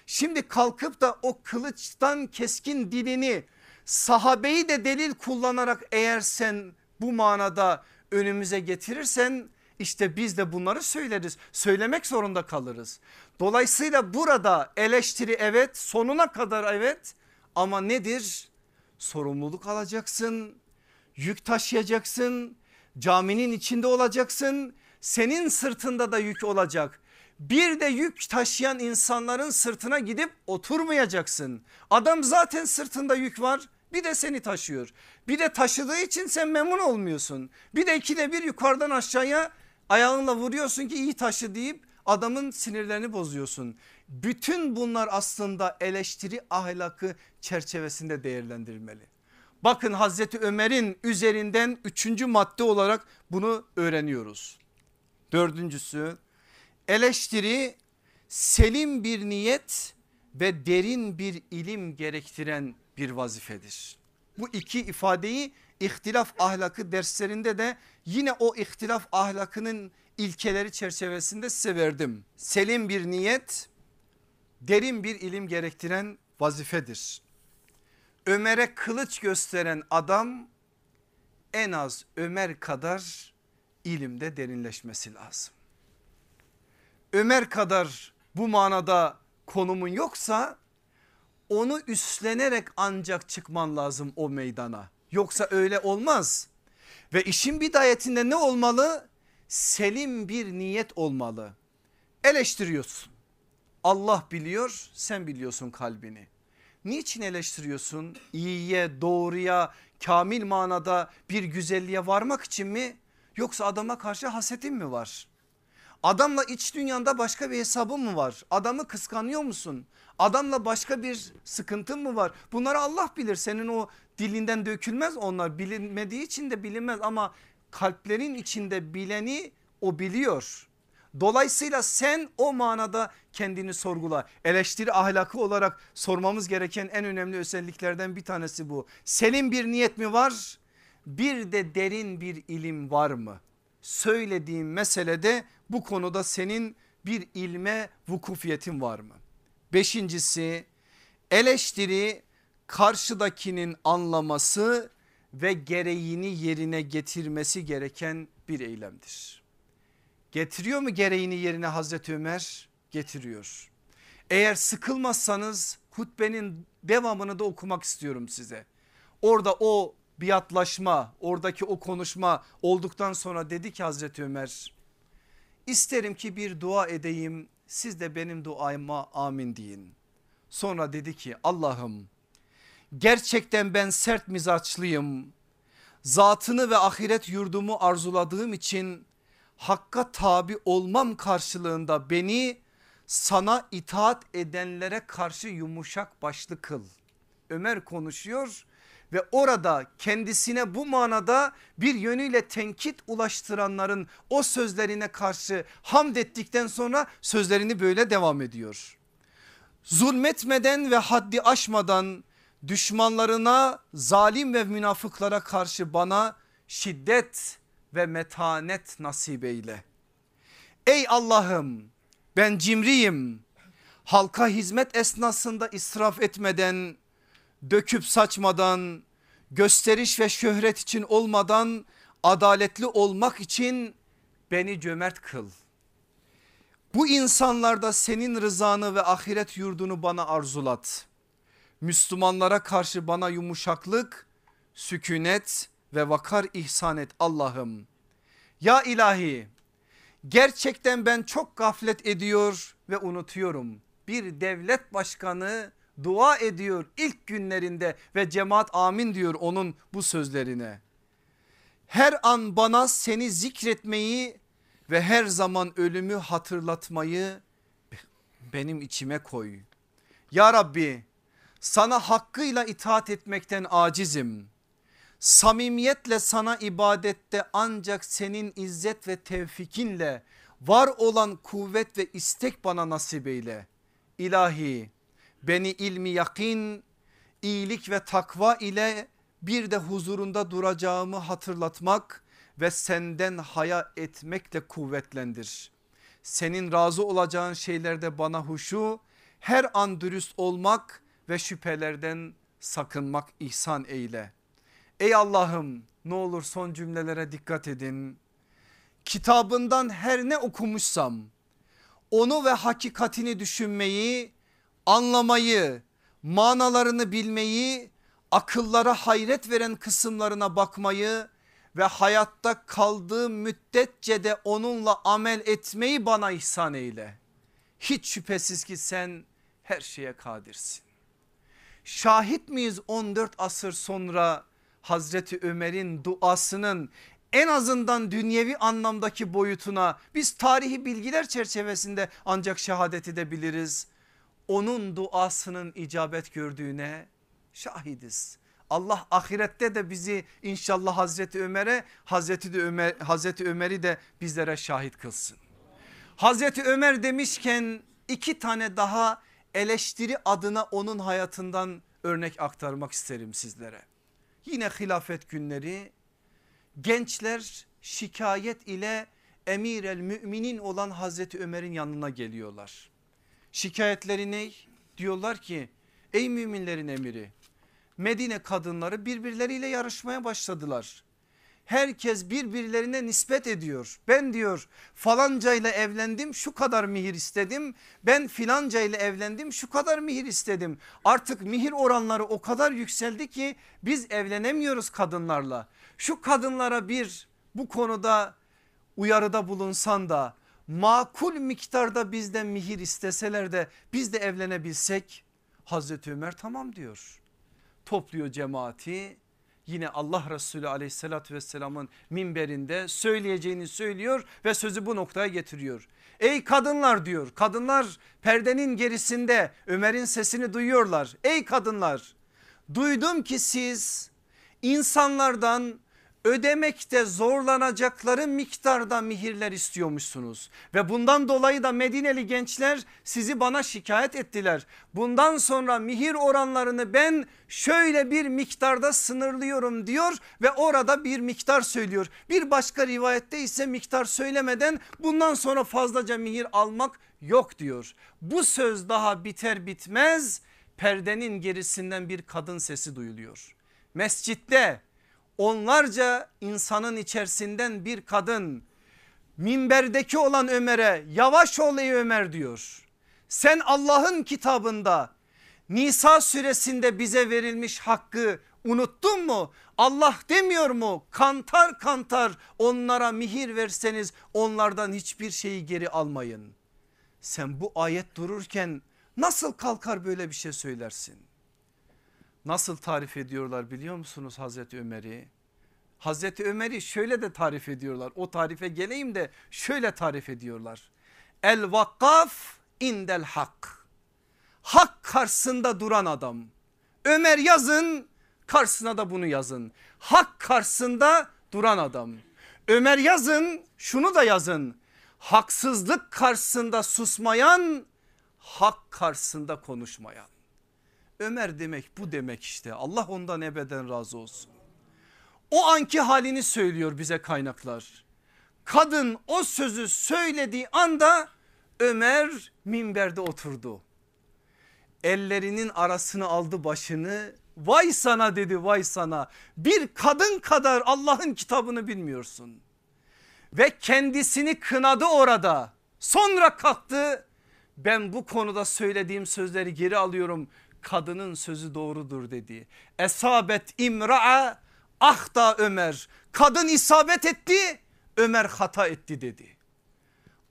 A: Şimdi kalkıp da o kılıçtan keskin dilini sahabeyi de delil kullanarak eğer sen bu manada önümüze getirirsen işte biz de bunları söyleriz. Söylemek zorunda kalırız. Dolayısıyla burada eleştiri evet sonuna kadar evet ama nedir? Sorumluluk alacaksın, yük taşıyacaksın, caminin içinde olacaksın. Senin sırtında da yük olacak. Bir de yük taşıyan insanların sırtına gidip oturmayacaksın. Adam zaten sırtında yük var bir de seni taşıyor. Bir de taşıdığı için sen memnun olmuyorsun. Bir de ikide bir yukarıdan aşağıya ayağınla vuruyorsun ki iyi taşı deyip adamın sinirlerini bozuyorsun. Bütün bunlar aslında eleştiri ahlakı çerçevesinde değerlendirilmeli. Bakın Hazreti Ömer'in üzerinden üçüncü madde olarak bunu öğreniyoruz. Dördüncüsü eleştiri selim bir niyet ve derin bir ilim gerektiren bir vazifedir. Bu iki ifadeyi ihtilaf ahlakı derslerinde de yine o ihtilaf ahlakının ilkeleri çerçevesinde size verdim. Selim bir niyet derin bir ilim gerektiren vazifedir. Ömer'e kılıç gösteren adam en az Ömer kadar ilimde derinleşmesi lazım. Ömer kadar bu manada konumun yoksa onu üstlenerek ancak çıkman lazım o meydana. Yoksa öyle olmaz. Ve işin bidayetinde ne olmalı? Selim bir niyet olmalı. Eleştiriyorsun. Allah biliyor sen biliyorsun kalbini. Niçin eleştiriyorsun? İyiye doğruya kamil manada bir güzelliğe varmak için mi? Yoksa adama karşı hasetin mi var? Adamla iç dünyanda başka bir hesabın mı var? Adamı kıskanıyor musun? Adamla başka bir sıkıntın mı var? Bunları Allah bilir. Senin o dilinden dökülmez onlar. Bilinmediği için de bilinmez ama kalplerin içinde bileni o biliyor. Dolayısıyla sen o manada kendini sorgula. Eleştiri ahlakı olarak sormamız gereken en önemli özelliklerden bir tanesi bu. Senin bir niyet mi var? Bir de derin bir ilim var mı? Söylediğim meselede bu konuda senin bir ilme vukufiyetin var mı? Beşincisi eleştiri karşıdakinin anlaması ve gereğini yerine getirmesi gereken bir eylemdir. Getiriyor mu gereğini yerine Hazreti Ömer? Getiriyor. Eğer sıkılmazsanız hutbenin devamını da okumak istiyorum size. Orada o biatlaşma oradaki o konuşma olduktan sonra dedi ki Hazreti Ömer isterim ki bir dua edeyim siz de benim duama amin deyin. Sonra dedi ki Allah'ım gerçekten ben sert mizaçlıyım. Zatını ve ahiret yurdumu arzuladığım için hakka tabi olmam karşılığında beni sana itaat edenlere karşı yumuşak başlı kıl. Ömer konuşuyor ve orada kendisine bu manada bir yönüyle tenkit ulaştıranların o sözlerine karşı hamd ettikten sonra sözlerini böyle devam ediyor. Zulmetmeden ve haddi aşmadan düşmanlarına zalim ve münafıklara karşı bana şiddet ve metanet nasip eyle. Ey Allah'ım ben cimriyim halka hizmet esnasında israf etmeden döküp saçmadan gösteriş ve şöhret için olmadan adaletli olmak için beni cömert kıl. Bu insanlarda senin rızanı ve ahiret yurdunu bana arzulat. Müslümanlara karşı bana yumuşaklık, sükunet ve vakar ihsan et Allah'ım. Ya ilahi gerçekten ben çok gaflet ediyor ve unutuyorum. Bir devlet başkanı dua ediyor ilk günlerinde ve cemaat amin diyor onun bu sözlerine. Her an bana seni zikretmeyi ve her zaman ölümü hatırlatmayı benim içime koy. Ya Rabbi sana hakkıyla itaat etmekten acizim. Samimiyetle sana ibadette ancak senin izzet ve tevfikinle var olan kuvvet ve istek bana nasip eyle. İlahi beni ilmi yakin, iyilik ve takva ile bir de huzurunda duracağımı hatırlatmak ve senden haya etmekle kuvvetlendir. Senin razı olacağın şeylerde bana huşu, her an dürüst olmak ve şüphelerden sakınmak ihsan eyle. Ey Allah'ım ne olur son cümlelere dikkat edin. Kitabından her ne okumuşsam onu ve hakikatini düşünmeyi anlamayı, manalarını bilmeyi, akıllara hayret veren kısımlarına bakmayı ve hayatta kaldığım müddetçe de onunla amel etmeyi bana ihsan eyle. Hiç şüphesiz ki sen her şeye kadirsin. Şahit miyiz 14 asır sonra Hazreti Ömer'in duasının en azından dünyevi anlamdaki boyutuna biz tarihi bilgiler çerçevesinde ancak şehadet edebiliriz onun duasının icabet gördüğüne şahidiz. Allah ahirette de bizi inşallah Hazreti Ömer'e Hazreti de Ömer Hazreti Ömer'i de bizlere şahit kılsın. Hazreti Ömer demişken iki tane daha eleştiri adına onun hayatından örnek aktarmak isterim sizlere. Yine hilafet günleri gençler şikayet ile emir el müminin olan Hazreti Ömer'in yanına geliyorlar. Şikayetleri ne? Diyorlar ki ey müminlerin emiri Medine kadınları birbirleriyle yarışmaya başladılar. Herkes birbirlerine nispet ediyor. Ben diyor falanca ile evlendim şu kadar mihir istedim. Ben filanca ile evlendim şu kadar mihir istedim. Artık mihir oranları o kadar yükseldi ki biz evlenemiyoruz kadınlarla. Şu kadınlara bir bu konuda uyarıda bulunsan da makul miktarda bizden mihir isteseler de biz de evlenebilsek Hazreti Ömer tamam diyor. Topluyor cemaati yine Allah Resulü aleyhissalatü vesselamın minberinde söyleyeceğini söylüyor ve sözü bu noktaya getiriyor. Ey kadınlar diyor kadınlar perdenin gerisinde Ömer'in sesini duyuyorlar. Ey kadınlar duydum ki siz insanlardan ödemekte zorlanacakları miktarda mihirler istiyormuşsunuz. Ve bundan dolayı da Medineli gençler sizi bana şikayet ettiler. Bundan sonra mihir oranlarını ben şöyle bir miktarda sınırlıyorum diyor ve orada bir miktar söylüyor. Bir başka rivayette ise miktar söylemeden bundan sonra fazlaca mihir almak yok diyor. Bu söz daha biter bitmez perdenin gerisinden bir kadın sesi duyuluyor. Mescitte onlarca insanın içerisinden bir kadın minberdeki olan Ömer'e yavaş ol ey Ömer diyor. Sen Allah'ın kitabında Nisa suresinde bize verilmiş hakkı unuttun mu? Allah demiyor mu? Kantar kantar onlara mihir verseniz onlardan hiçbir şeyi geri almayın. Sen bu ayet dururken nasıl kalkar böyle bir şey söylersin? Nasıl tarif ediyorlar biliyor musunuz Hazreti Ömer'i? Hazreti Ömer'i şöyle de tarif ediyorlar. O tarife geleyim de şöyle tarif ediyorlar. El vakkaf indel hak. Hak karşısında duran adam. Ömer yazın karşısına da bunu yazın. Hak karşısında duran adam. Ömer yazın şunu da yazın. Haksızlık karşısında susmayan hak karşısında konuşmayan. Ömer demek bu demek işte Allah ondan ebeden razı olsun. O anki halini söylüyor bize kaynaklar. Kadın o sözü söylediği anda Ömer minberde oturdu. Ellerinin arasını aldı başını vay sana dedi vay sana bir kadın kadar Allah'ın kitabını bilmiyorsun. Ve kendisini kınadı orada sonra kalktı ben bu konuda söylediğim sözleri geri alıyorum kadının sözü doğrudur dedi. Esabet imra'a ahta Ömer kadın isabet etti Ömer hata etti dedi.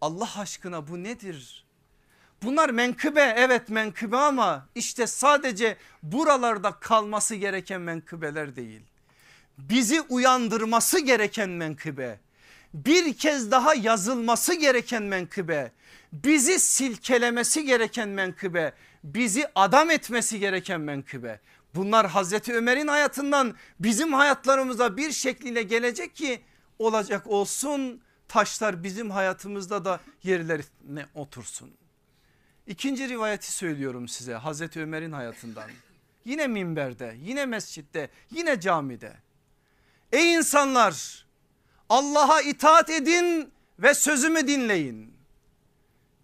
A: Allah aşkına bu nedir? Bunlar menkıbe evet menkıbe ama işte sadece buralarda kalması gereken menkıbeler değil. Bizi uyandırması gereken menkıbe. Bir kez daha yazılması gereken menkıbe. Bizi silkelemesi gereken menkıbe. Bizi adam etmesi gereken menkıbe. Bunlar Hazreti Ömer'in hayatından bizim hayatlarımıza bir şekliyle gelecek ki olacak olsun taşlar bizim hayatımızda da yerlerine otursun. İkinci rivayeti söylüyorum size Hazreti Ömer'in hayatından. Yine minberde, yine mescitte, yine camide. Ey insanlar Allah'a itaat edin ve sözümü dinleyin.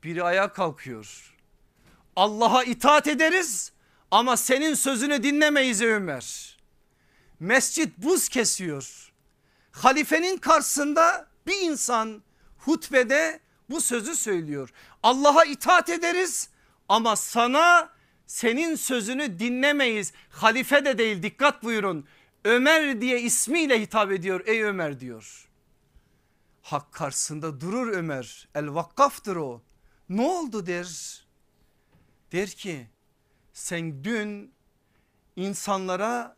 A: Biri ayağa kalkıyor. Allah'a itaat ederiz ama senin sözünü dinlemeyiz Ömer. Mescit buz kesiyor. Halifenin karşısında bir insan hutbede bu sözü söylüyor. Allah'a itaat ederiz ama sana senin sözünü dinlemeyiz. Halife de değil dikkat buyurun. Ömer diye ismiyle hitap ediyor ey Ömer diyor. Hak karşısında durur Ömer el vakkaftır o. Ne oldu der. Der ki sen dün insanlara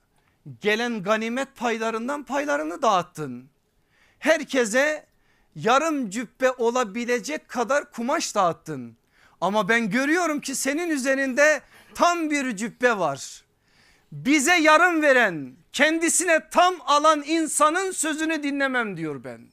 A: gelen ganimet paylarından paylarını dağıttın. Herkese yarım cübbe olabilecek kadar kumaş dağıttın. Ama ben görüyorum ki senin üzerinde tam bir cübbe var. Bize yarım veren kendisine tam alan insanın sözünü dinlemem diyor ben.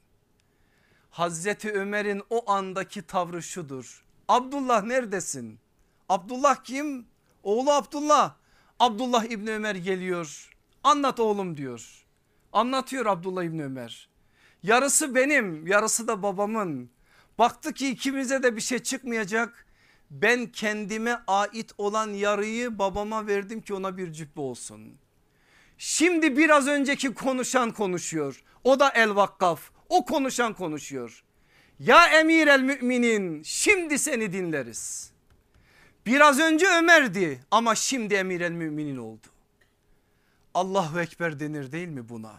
A: Hazreti Ömer'in o andaki tavrı şudur. Abdullah neredesin? Abdullah kim? Oğlu Abdullah. Abdullah İbni Ömer geliyor. Anlat oğlum diyor. Anlatıyor Abdullah İbni Ömer. Yarısı benim yarısı da babamın. Baktı ki ikimize de bir şey çıkmayacak. Ben kendime ait olan yarıyı babama verdim ki ona bir cübbe olsun. Şimdi biraz önceki konuşan konuşuyor. O da el vakkaf. O konuşan konuşuyor. Ya emir el müminin şimdi seni dinleriz. Biraz önce Ömer'di ama şimdi emir el müminin oldu. Allahu Ekber denir değil mi buna?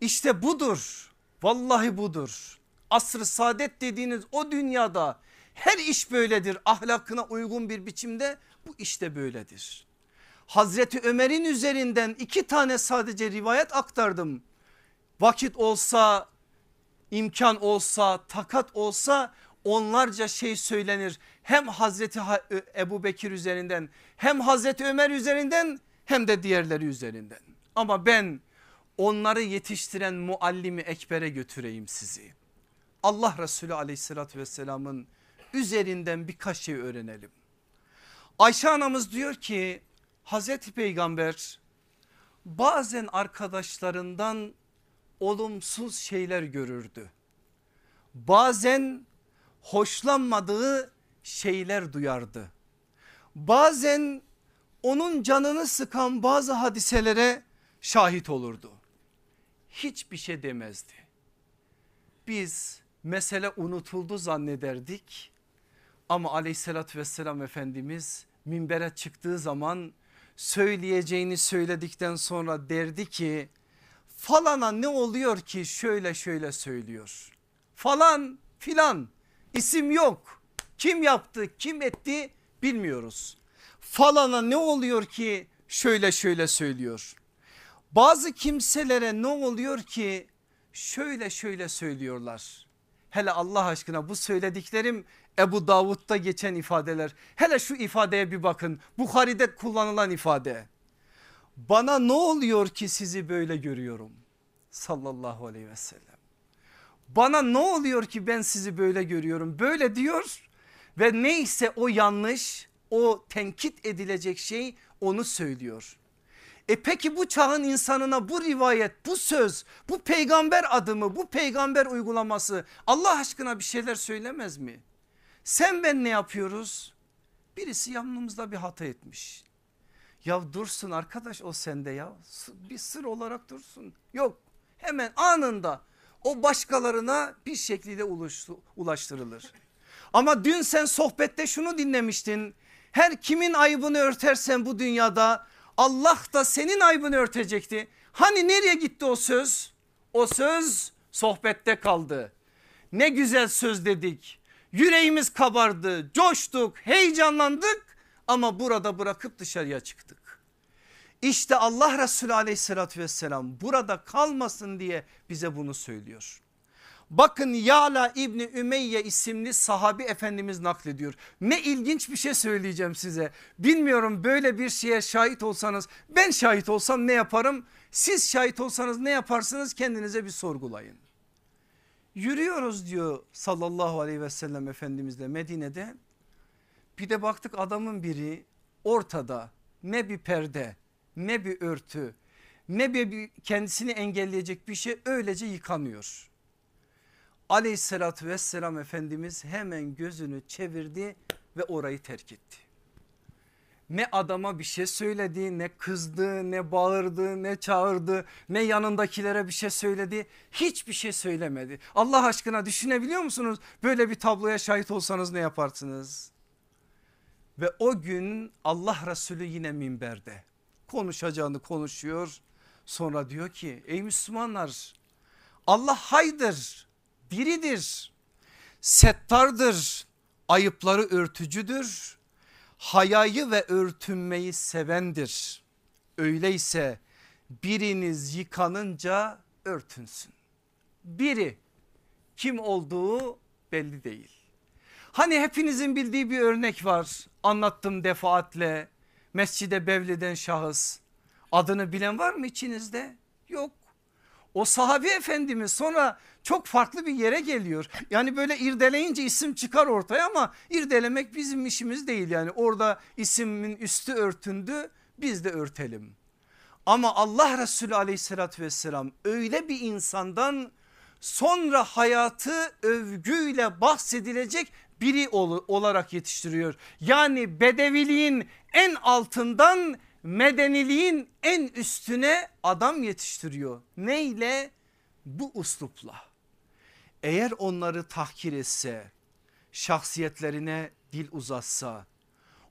A: İşte budur. Vallahi budur. Asr-ı saadet dediğiniz o dünyada her iş böyledir. Ahlakına uygun bir biçimde bu işte böyledir. Hazreti Ömer'in üzerinden iki tane sadece rivayet aktardım. Vakit olsa, imkan olsa, takat olsa onlarca şey söylenir. Hem Hazreti Ebu Bekir üzerinden hem Hazreti Ömer üzerinden hem de diğerleri üzerinden. Ama ben onları yetiştiren muallimi ekbere götüreyim sizi. Allah Resulü aleyhissalatü vesselamın üzerinden birkaç şey öğrenelim. Ayşe anamız diyor ki Hazreti Peygamber bazen arkadaşlarından olumsuz şeyler görürdü. Bazen hoşlanmadığı şeyler duyardı. Bazen onun canını sıkan bazı hadiselere şahit olurdu. Hiçbir şey demezdi. Biz mesele unutuldu zannederdik ama aleyhissalatü vesselam Efendimiz minbere çıktığı zaman söyleyeceğini söyledikten sonra derdi ki falana ne oluyor ki şöyle şöyle söylüyor. Falan filan isim yok kim yaptı kim etti bilmiyoruz. Falana ne oluyor ki şöyle şöyle söylüyor. Bazı kimselere ne oluyor ki şöyle şöyle söylüyorlar. Hele Allah aşkına bu söylediklerim Ebu Davud'da geçen ifadeler. Hele şu ifadeye bir bakın Bukhari'de kullanılan ifade. bana ne oluyor ki sizi böyle görüyorum sallallahu aleyhi ve sellem. Bana ne oluyor ki ben sizi böyle görüyorum böyle diyor ve neyse o yanlış o tenkit edilecek şey onu söylüyor. E peki bu çağın insanına bu rivayet, bu söz, bu peygamber adımı, bu peygamber uygulaması Allah aşkına bir şeyler söylemez mi? Sen ben ne yapıyoruz? Birisi yanımızda bir hata etmiş. Ya dursun arkadaş o sende ya bir sır olarak dursun. Yok hemen anında o başkalarına bir şekilde ulaştırılır. Ama dün sen sohbette şunu dinlemiştin. Her kimin ayıbını örtersen bu dünyada Allah da senin aybını örtecekti. Hani nereye gitti o söz? O söz sohbette kaldı. Ne güzel söz dedik. Yüreğimiz kabardı, coştuk, heyecanlandık ama burada bırakıp dışarıya çıktık. İşte Allah Resulü aleyhissalatü vesselam burada kalmasın diye bize bunu söylüyor. Bakın Yala İbni Ümeyye isimli sahabi efendimiz naklediyor. Ne ilginç bir şey söyleyeceğim size. Bilmiyorum böyle bir şeye şahit olsanız ben şahit olsam ne yaparım? Siz şahit olsanız ne yaparsınız kendinize bir sorgulayın. Yürüyoruz diyor sallallahu aleyhi ve sellem efendimizle Medine'de. Bir de baktık adamın biri ortada ne bir perde ne bir örtü ne bir kendisini engelleyecek bir şey öylece yıkanıyor aleyhissalatü vesselam Efendimiz hemen gözünü çevirdi ve orayı terk etti. Ne adama bir şey söyledi ne kızdı ne bağırdı ne çağırdı ne yanındakilere bir şey söyledi hiçbir şey söylemedi. Allah aşkına düşünebiliyor musunuz böyle bir tabloya şahit olsanız ne yaparsınız? Ve o gün Allah Resulü yine minberde konuşacağını konuşuyor sonra diyor ki ey Müslümanlar Allah haydır biridir. Settardır, ayıpları örtücüdür. Hayayı ve örtünmeyi sevendir. Öyleyse biriniz yıkanınca örtünsün. Biri kim olduğu belli değil. Hani hepinizin bildiği bir örnek var. Anlattım defaatle. Mescide bevleden şahıs. Adını bilen var mı içinizde? Yok. O sahabi efendimiz sonra çok farklı bir yere geliyor. Yani böyle irdeleyince isim çıkar ortaya ama irdelemek bizim işimiz değil. Yani orada ismin üstü örtündü biz de örtelim. Ama Allah Resulü aleyhissalatü vesselam öyle bir insandan sonra hayatı övgüyle bahsedilecek biri olarak yetiştiriyor. Yani bedeviliğin en altından medeniliğin en üstüne adam yetiştiriyor. Neyle? Bu uslupla. Eğer onları tahkir etse, şahsiyetlerine dil uzatsa,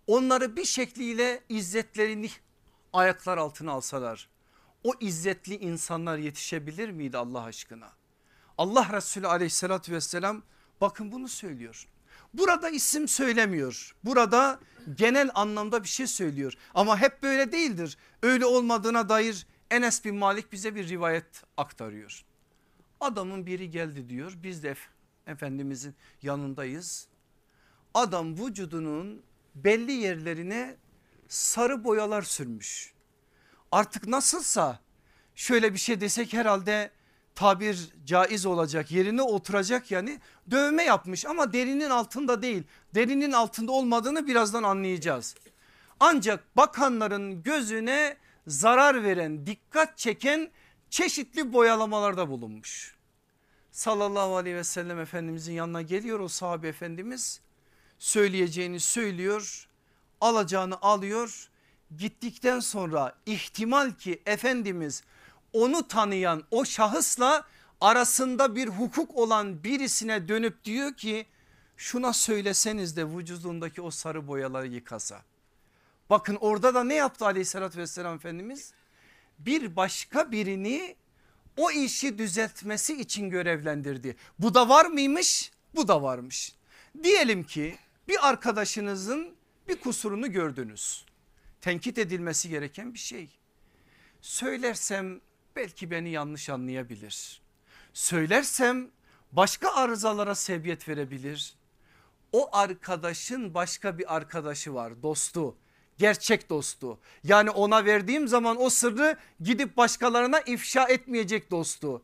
A: onları bir şekliyle izzetlerini ayaklar altına alsalar, o izzetli insanlar yetişebilir miydi Allah aşkına? Allah Resulü aleyhissalatü vesselam bakın bunu söylüyor. Burada isim söylemiyor. Burada genel anlamda bir şey söylüyor. Ama hep böyle değildir. Öyle olmadığına dair Enes bin Malik bize bir rivayet aktarıyor. Adamın biri geldi diyor. Biz de Efendimizin yanındayız. Adam vücudunun belli yerlerine sarı boyalar sürmüş. Artık nasılsa şöyle bir şey desek herhalde tabir caiz olacak yerine oturacak yani dövme yapmış ama derinin altında değil derinin altında olmadığını birazdan anlayacağız. Ancak bakanların gözüne zarar veren dikkat çeken çeşitli boyalamalarda bulunmuş. Sallallahu aleyhi ve sellem efendimizin yanına geliyor o sahabe efendimiz söyleyeceğini söylüyor alacağını alıyor gittikten sonra ihtimal ki Efendimiz onu tanıyan o şahısla arasında bir hukuk olan birisine dönüp diyor ki şuna söyleseniz de vücudundaki o sarı boyaları yıkasa. Bakın orada da ne yaptı aleyhissalatü vesselam Efendimiz? Bir başka birini o işi düzeltmesi için görevlendirdi. Bu da var mıymış? Bu da varmış. Diyelim ki bir arkadaşınızın bir kusurunu gördünüz. Tenkit edilmesi gereken bir şey. Söylersem belki beni yanlış anlayabilir. Söylersem başka arızalara sebebiyet verebilir. O arkadaşın başka bir arkadaşı var dostu gerçek dostu. Yani ona verdiğim zaman o sırrı gidip başkalarına ifşa etmeyecek dostu.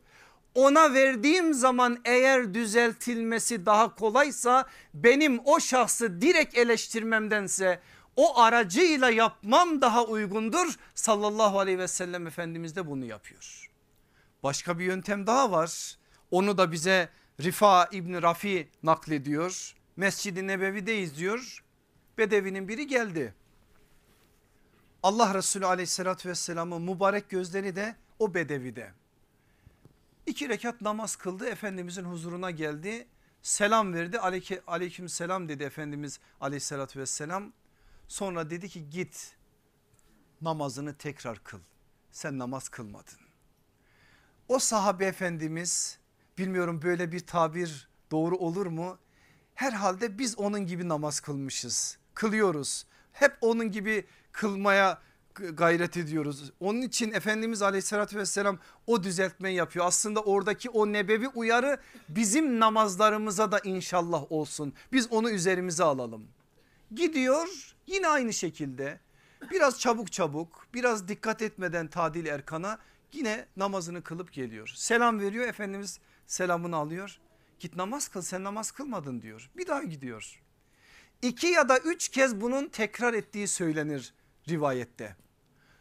A: Ona verdiğim zaman eğer düzeltilmesi daha kolaysa benim o şahsı direkt eleştirmemdense o aracıyla yapmam daha uygundur. Sallallahu aleyhi ve sellem Efendimiz de bunu yapıyor. Başka bir yöntem daha var. Onu da bize Rifa İbni Rafi naklediyor. Mescid-i Nebevi'deyiz diyor. Bedevinin biri geldi. Allah Resulü aleyhissalatü vesselamın mübarek gözleri de o bedevide. İki rekat namaz kıldı Efendimizin huzuruna geldi. Selam verdi aleyküm selam dedi Efendimiz aleyhissalatü vesselam. Sonra dedi ki git namazını tekrar kıl. Sen namaz kılmadın. O sahabe efendimiz bilmiyorum böyle bir tabir doğru olur mu? Herhalde biz onun gibi namaz kılmışız. Kılıyoruz. Hep onun gibi kılmaya gayret ediyoruz. Onun için Efendimiz aleyhissalatü vesselam o düzeltmeyi yapıyor. Aslında oradaki o nebevi uyarı bizim namazlarımıza da inşallah olsun. Biz onu üzerimize alalım. Gidiyor yine aynı şekilde biraz çabuk çabuk biraz dikkat etmeden tadil erkana yine namazını kılıp geliyor. Selam veriyor Efendimiz selamını alıyor. Git namaz kıl sen namaz kılmadın diyor. Bir daha gidiyor. İki ya da üç kez bunun tekrar ettiği söylenir rivayette.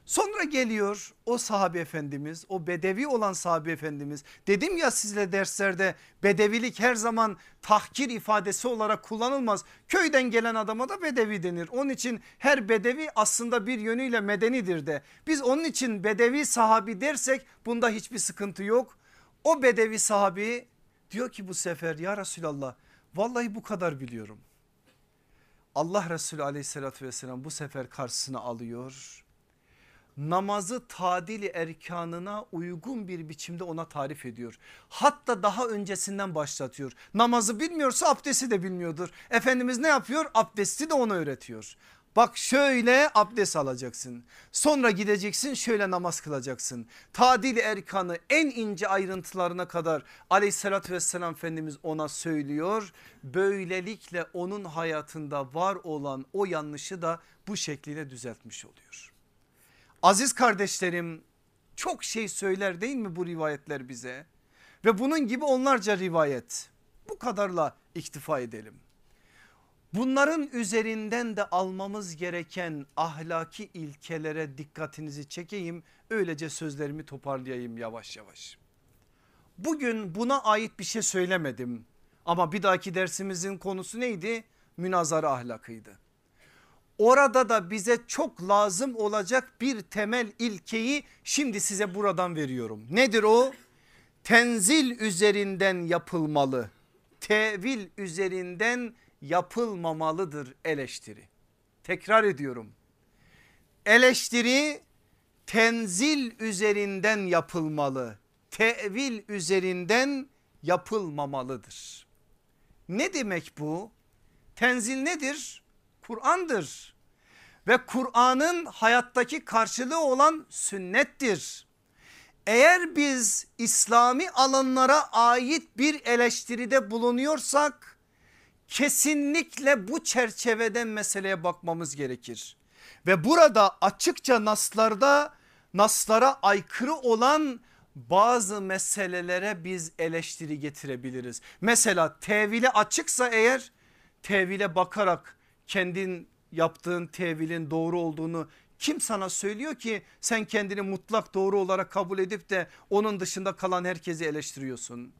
A: Sonra geliyor o sahabe efendimiz o bedevi olan sahabe efendimiz dedim ya sizle derslerde bedevilik her zaman tahkir ifadesi olarak kullanılmaz. Köyden gelen adama da bedevi denir. Onun için her bedevi aslında bir yönüyle medenidir de. Biz onun için bedevi sahabi dersek bunda hiçbir sıkıntı yok. O bedevi sahabi diyor ki bu sefer ya Resulallah vallahi bu kadar biliyorum. Allah Resulü aleyhissalatü vesselam bu sefer karşısına alıyor namazı tadili erkanına uygun bir biçimde ona tarif ediyor. Hatta daha öncesinden başlatıyor. Namazı bilmiyorsa abdesti de bilmiyordur. Efendimiz ne yapıyor? Abdesti de ona öğretiyor. Bak şöyle abdest alacaksın. Sonra gideceksin şöyle namaz kılacaksın. Tadil erkanı en ince ayrıntılarına kadar aleyhissalatü vesselam Efendimiz ona söylüyor. Böylelikle onun hayatında var olan o yanlışı da bu şekliyle düzeltmiş oluyor. Aziz kardeşlerim çok şey söyler değil mi bu rivayetler bize? Ve bunun gibi onlarca rivayet. Bu kadarla iktifa edelim. Bunların üzerinden de almamız gereken ahlaki ilkelere dikkatinizi çekeyim. Öylece sözlerimi toparlayayım yavaş yavaş. Bugün buna ait bir şey söylemedim. Ama bir dahaki dersimizin konusu neydi? Münazara ahlakıydı. Orada da bize çok lazım olacak bir temel ilkeyi şimdi size buradan veriyorum. Nedir o? Tenzil üzerinden yapılmalı. Tevil üzerinden yapılmamalıdır eleştiri. Tekrar ediyorum. Eleştiri tenzil üzerinden yapılmalı. Tevil üzerinden yapılmamalıdır. Ne demek bu? Tenzil nedir? Kur'an'dır. Ve Kur'an'ın hayattaki karşılığı olan sünnettir. Eğer biz İslami alanlara ait bir eleştiride bulunuyorsak kesinlikle bu çerçeveden meseleye bakmamız gerekir. Ve burada açıkça naslarda naslara aykırı olan bazı meselelere biz eleştiri getirebiliriz. Mesela tevile açıksa eğer tevile bakarak kendin yaptığın tevilin doğru olduğunu kim sana söylüyor ki sen kendini mutlak doğru olarak kabul edip de onun dışında kalan herkesi eleştiriyorsun.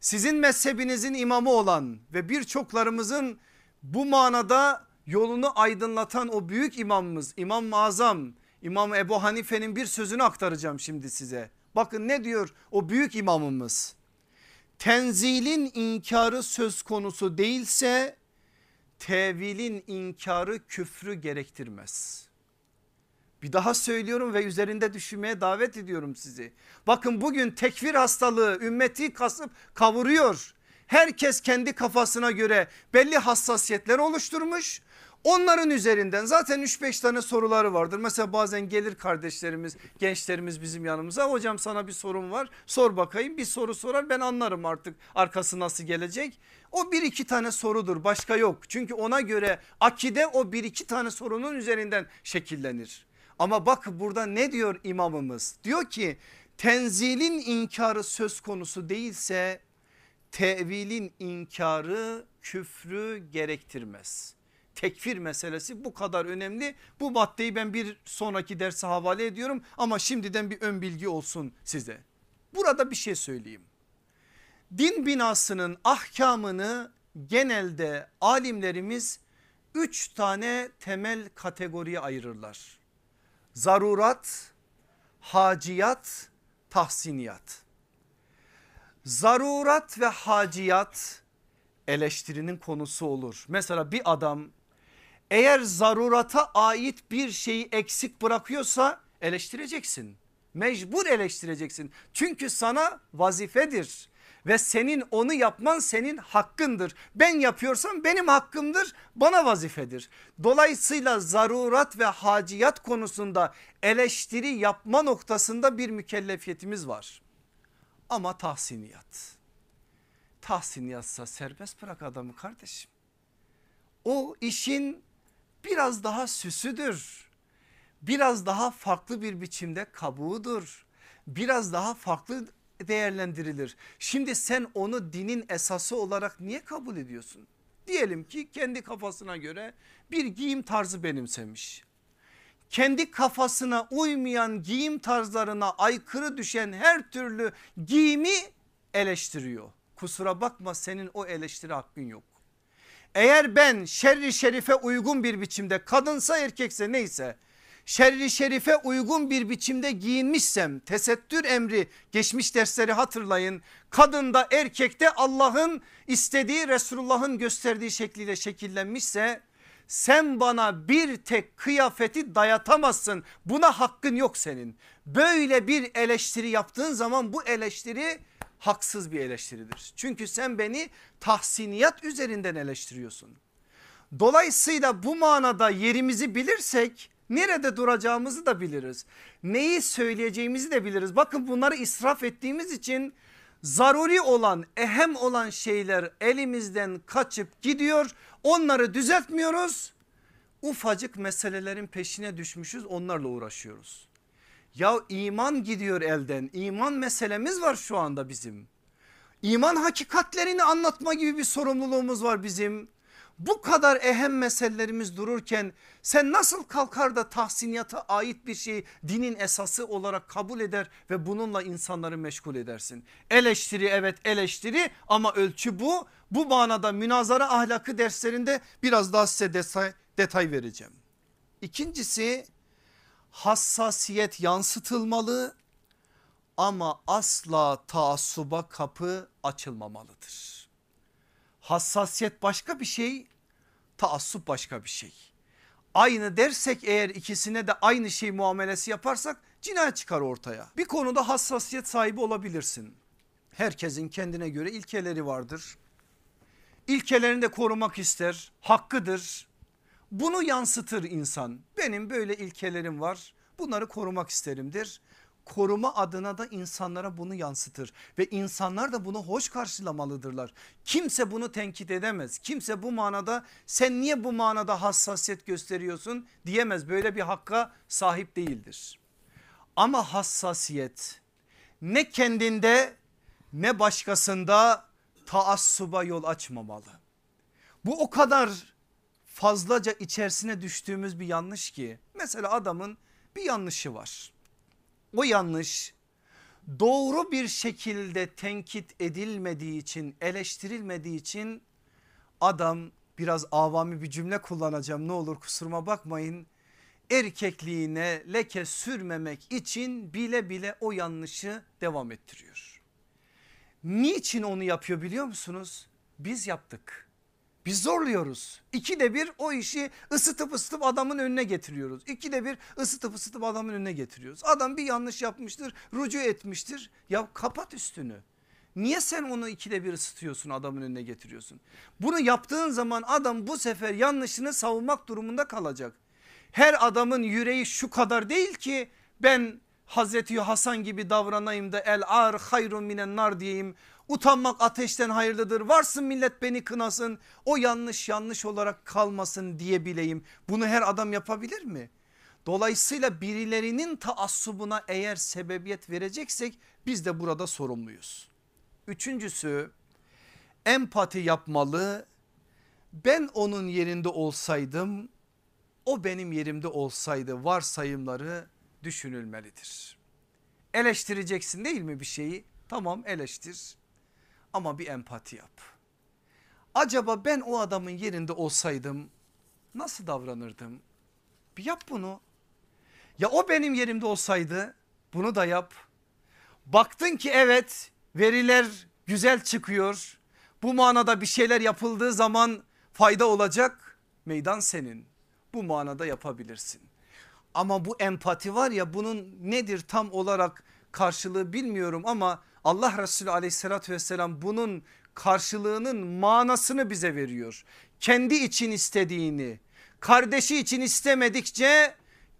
A: Sizin mezhebinizin imamı olan ve birçoklarımızın bu manada yolunu aydınlatan o büyük imamımız İmam-ı Azam İmam Ebu Hanife'nin bir sözünü aktaracağım şimdi size. Bakın ne diyor o büyük imamımız. Tenzilin inkarı söz konusu değilse tevilin inkarı küfrü gerektirmez. Bir daha söylüyorum ve üzerinde düşünmeye davet ediyorum sizi. Bakın bugün tekfir hastalığı ümmeti kasıp kavuruyor. Herkes kendi kafasına göre belli hassasiyetler oluşturmuş. Onların üzerinden zaten 3-5 tane soruları vardır. Mesela bazen gelir kardeşlerimiz gençlerimiz bizim yanımıza hocam sana bir sorum var sor bakayım bir soru sorar ben anlarım artık arkası nasıl gelecek. O bir iki tane sorudur başka yok çünkü ona göre akide o bir iki tane sorunun üzerinden şekillenir. Ama bak burada ne diyor imamımız diyor ki tenzilin inkarı söz konusu değilse tevilin inkarı küfrü gerektirmez tekfir meselesi bu kadar önemli. Bu maddeyi ben bir sonraki derse havale ediyorum ama şimdiden bir ön bilgi olsun size. Burada bir şey söyleyeyim. Din binasının ahkamını genelde alimlerimiz üç tane temel kategoriye ayırırlar. Zarurat, haciyat, tahsiniyat. Zarurat ve haciyat eleştirinin konusu olur. Mesela bir adam eğer zarurata ait bir şeyi eksik bırakıyorsa eleştireceksin. Mecbur eleştireceksin. Çünkü sana vazifedir ve senin onu yapman senin hakkındır. Ben yapıyorsam benim hakkımdır bana vazifedir. Dolayısıyla zarurat ve haciyat konusunda eleştiri yapma noktasında bir mükellefiyetimiz var. Ama tahsiniyat. Tahsiniyatsa serbest bırak adamı kardeşim. O işin biraz daha süsüdür. Biraz daha farklı bir biçimde kabuğudur. Biraz daha farklı değerlendirilir. Şimdi sen onu dinin esası olarak niye kabul ediyorsun? Diyelim ki kendi kafasına göre bir giyim tarzı benimsemiş. Kendi kafasına uymayan giyim tarzlarına aykırı düşen her türlü giyimi eleştiriyor. Kusura bakma senin o eleştiri hakkın yok. Eğer ben şerri şerife uygun bir biçimde kadınsa erkekse neyse şerri şerife uygun bir biçimde giyinmişsem tesettür emri geçmiş dersleri hatırlayın. Kadında erkekte Allah'ın istediği Resulullah'ın gösterdiği şekliyle şekillenmişse sen bana bir tek kıyafeti dayatamazsın. Buna hakkın yok senin. Böyle bir eleştiri yaptığın zaman bu eleştiri haksız bir eleştiridir. Çünkü sen beni tahsiniyat üzerinden eleştiriyorsun. Dolayısıyla bu manada yerimizi bilirsek nerede duracağımızı da biliriz. Neyi söyleyeceğimizi de biliriz. Bakın bunları israf ettiğimiz için zaruri olan ehem olan şeyler elimizden kaçıp gidiyor. Onları düzeltmiyoruz. Ufacık meselelerin peşine düşmüşüz onlarla uğraşıyoruz. Ya iman gidiyor elden. İman meselemiz var şu anda bizim. İman hakikatlerini anlatma gibi bir sorumluluğumuz var bizim. Bu kadar ehem meselelerimiz dururken sen nasıl kalkar da tahsiniyata ait bir şeyi dinin esası olarak kabul eder ve bununla insanları meşgul edersin. Eleştiri evet eleştiri ama ölçü bu. Bu manada münazara ahlakı derslerinde biraz daha size detay, detay vereceğim. İkincisi hassasiyet yansıtılmalı ama asla taassuba kapı açılmamalıdır. Hassasiyet başka bir şey taassup başka bir şey. Aynı dersek eğer ikisine de aynı şey muamelesi yaparsak cinayet çıkar ortaya. Bir konuda hassasiyet sahibi olabilirsin. Herkesin kendine göre ilkeleri vardır. İlkelerini de korumak ister, hakkıdır. Bunu yansıtır insan. Benim böyle ilkelerim var. Bunları korumak isterimdir. Koruma adına da insanlara bunu yansıtır ve insanlar da bunu hoş karşılamalıdırlar. Kimse bunu tenkit edemez. Kimse bu manada sen niye bu manada hassasiyet gösteriyorsun diyemez. Böyle bir hakka sahip değildir. Ama hassasiyet ne kendinde ne başkasında taassuba yol açmamalı. Bu o kadar fazlaca içerisine düştüğümüz bir yanlış ki mesela adamın bir yanlışı var. O yanlış doğru bir şekilde tenkit edilmediği için eleştirilmediği için adam biraz avami bir cümle kullanacağım ne olur kusuruma bakmayın. Erkekliğine leke sürmemek için bile bile o yanlışı devam ettiriyor. Niçin onu yapıyor biliyor musunuz? Biz yaptık. Biz zorluyoruz. İkide bir o işi ısıtıp ısıtıp adamın önüne getiriyoruz. İkide bir ısıtıp ısıtıp adamın önüne getiriyoruz. Adam bir yanlış yapmıştır, rucu etmiştir. Ya kapat üstünü. Niye sen onu ikide bir ısıtıyorsun adamın önüne getiriyorsun? Bunu yaptığın zaman adam bu sefer yanlışını savunmak durumunda kalacak. Her adamın yüreği şu kadar değil ki ben Hazreti Hasan gibi davranayım da el ar hayrun minen nar diyeyim. Utanmak ateşten hayırlıdır varsın millet beni kınasın o yanlış yanlış olarak kalmasın diyebileyim. Bunu her adam yapabilir mi? Dolayısıyla birilerinin taassubuna eğer sebebiyet vereceksek biz de burada sorumluyuz. Üçüncüsü empati yapmalı. Ben onun yerinde olsaydım o benim yerimde olsaydı varsayımları düşünülmelidir. Eleştireceksin değil mi bir şeyi? Tamam eleştir ama bir empati yap. Acaba ben o adamın yerinde olsaydım nasıl davranırdım? Bir yap bunu. Ya o benim yerimde olsaydı bunu da yap. Baktın ki evet veriler güzel çıkıyor. Bu manada bir şeyler yapıldığı zaman fayda olacak. Meydan senin. Bu manada yapabilirsin. Ama bu empati var ya bunun nedir tam olarak karşılığı bilmiyorum ama Allah Resulü aleyhissalatü vesselam bunun karşılığının manasını bize veriyor. Kendi için istediğini kardeşi için istemedikçe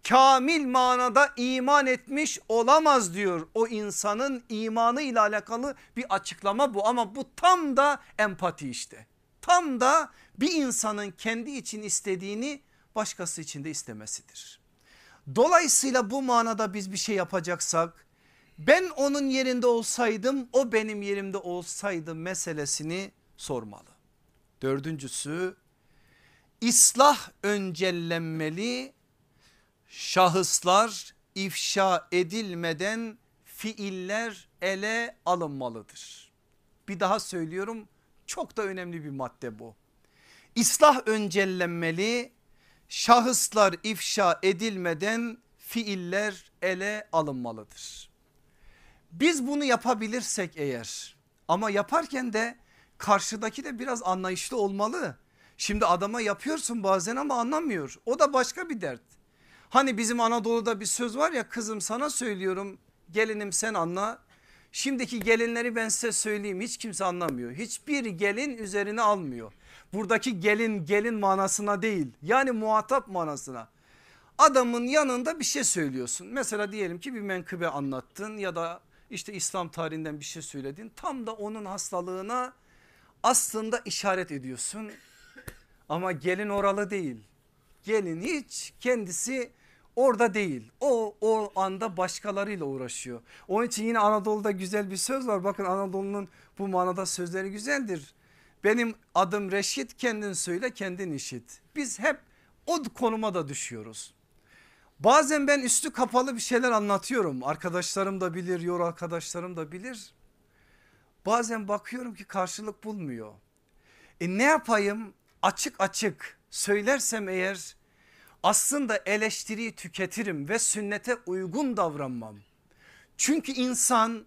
A: kamil manada iman etmiş olamaz diyor. O insanın imanı ile alakalı bir açıklama bu ama bu tam da empati işte. Tam da bir insanın kendi için istediğini başkası için de istemesidir. Dolayısıyla bu manada biz bir şey yapacaksak ben onun yerinde olsaydım o benim yerimde olsaydı meselesini sormalı. Dördüncüsü ıslah öncellenmeli şahıslar ifşa edilmeden fiiller ele alınmalıdır. Bir daha söylüyorum çok da önemli bir madde bu. İslah öncellenmeli şahıslar ifşa edilmeden fiiller ele alınmalıdır. Biz bunu yapabilirsek eğer ama yaparken de karşıdaki de biraz anlayışlı olmalı. Şimdi adama yapıyorsun bazen ama anlamıyor. O da başka bir dert. Hani bizim Anadolu'da bir söz var ya kızım sana söylüyorum gelinim sen anla. Şimdiki gelinleri ben size söyleyeyim hiç kimse anlamıyor. Hiçbir gelin üzerine almıyor. Buradaki gelin gelin manasına değil yani muhatap manasına. Adamın yanında bir şey söylüyorsun. Mesela diyelim ki bir menkıbe anlattın ya da işte İslam tarihinden bir şey söyledin. Tam da onun hastalığına aslında işaret ediyorsun. Ama gelin oralı değil. Gelin hiç kendisi orada değil. O o anda başkalarıyla uğraşıyor. Onun için yine Anadolu'da güzel bir söz var. Bakın Anadolu'nun bu manada sözleri güzeldir. Benim adım Reşit kendin söyle kendin işit. Biz hep o konuma da düşüyoruz. Bazen ben üstü kapalı bir şeyler anlatıyorum. Arkadaşlarım da bilir, yor arkadaşlarım da bilir. Bazen bakıyorum ki karşılık bulmuyor. E ne yapayım? Açık açık söylersem eğer aslında eleştiriyi tüketirim ve sünnete uygun davranmam. Çünkü insan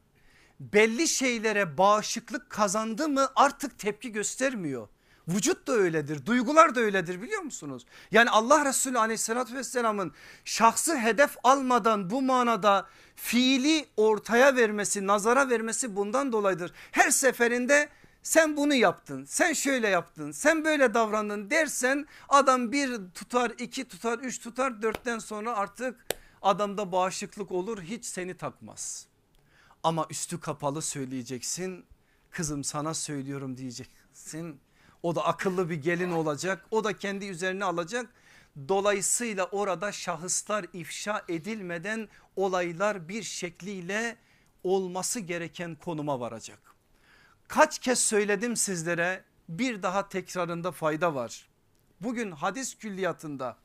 A: belli şeylere bağışıklık kazandı mı artık tepki göstermiyor. Vücut da öyledir duygular da öyledir biliyor musunuz? Yani Allah Resulü aleyhissalatü vesselamın şahsı hedef almadan bu manada fiili ortaya vermesi nazara vermesi bundan dolayıdır. Her seferinde sen bunu yaptın sen şöyle yaptın sen böyle davrandın dersen adam bir tutar iki tutar üç tutar dörtten sonra artık adamda bağışıklık olur hiç seni takmaz. Ama üstü kapalı söyleyeceksin kızım sana söylüyorum diyeceksin o da akıllı bir gelin olacak o da kendi üzerine alacak. Dolayısıyla orada şahıslar ifşa edilmeden olaylar bir şekliyle olması gereken konuma varacak. Kaç kez söyledim sizlere bir daha tekrarında fayda var. Bugün hadis külliyatında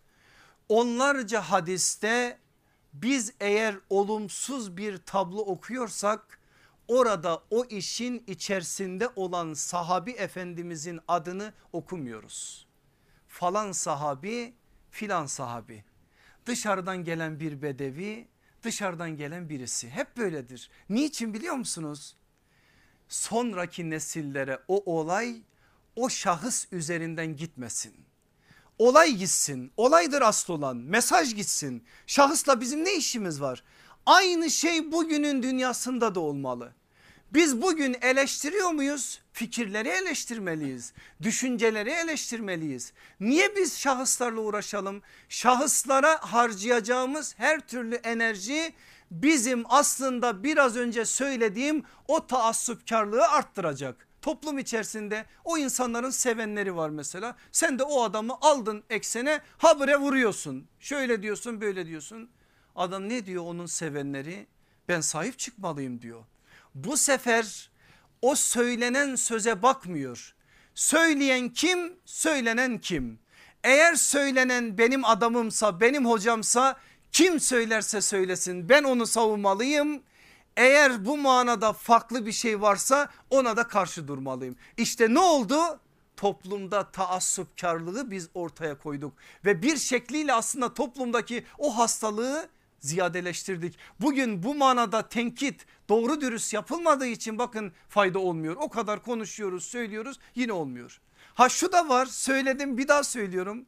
A: onlarca hadiste biz eğer olumsuz bir tablo okuyorsak orada o işin içerisinde olan sahabi efendimizin adını okumuyoruz. Falan sahabi filan sahabi dışarıdan gelen bir bedevi dışarıdan gelen birisi hep böyledir. Niçin biliyor musunuz? sonraki nesillere o olay o şahıs üzerinden gitmesin. Olay gitsin olaydır asıl olan mesaj gitsin şahısla bizim ne işimiz var? Aynı şey bugünün dünyasında da olmalı. Biz bugün eleştiriyor muyuz? Fikirleri eleştirmeliyiz. Düşünceleri eleştirmeliyiz. Niye biz şahıslarla uğraşalım? Şahıslara harcayacağımız her türlü enerji bizim aslında biraz önce söylediğim o taassupkarlığı arttıracak. Toplum içerisinde o insanların sevenleri var mesela. Sen de o adamı aldın eksene habire vuruyorsun. Şöyle diyorsun böyle diyorsun. Adam ne diyor onun sevenleri? Ben sahip çıkmalıyım diyor. Bu sefer o söylenen söze bakmıyor. Söyleyen kim? Söylenen kim? Eğer söylenen benim adamımsa, benim hocamsa kim söylerse söylesin ben onu savunmalıyım. Eğer bu manada farklı bir şey varsa ona da karşı durmalıyım. İşte ne oldu? Toplumda taassupkarlığı biz ortaya koyduk ve bir şekliyle aslında toplumdaki o hastalığı ziyadeleştirdik. Bugün bu manada tenkit doğru dürüst yapılmadığı için bakın fayda olmuyor. O kadar konuşuyoruz söylüyoruz yine olmuyor. Ha şu da var söyledim bir daha söylüyorum.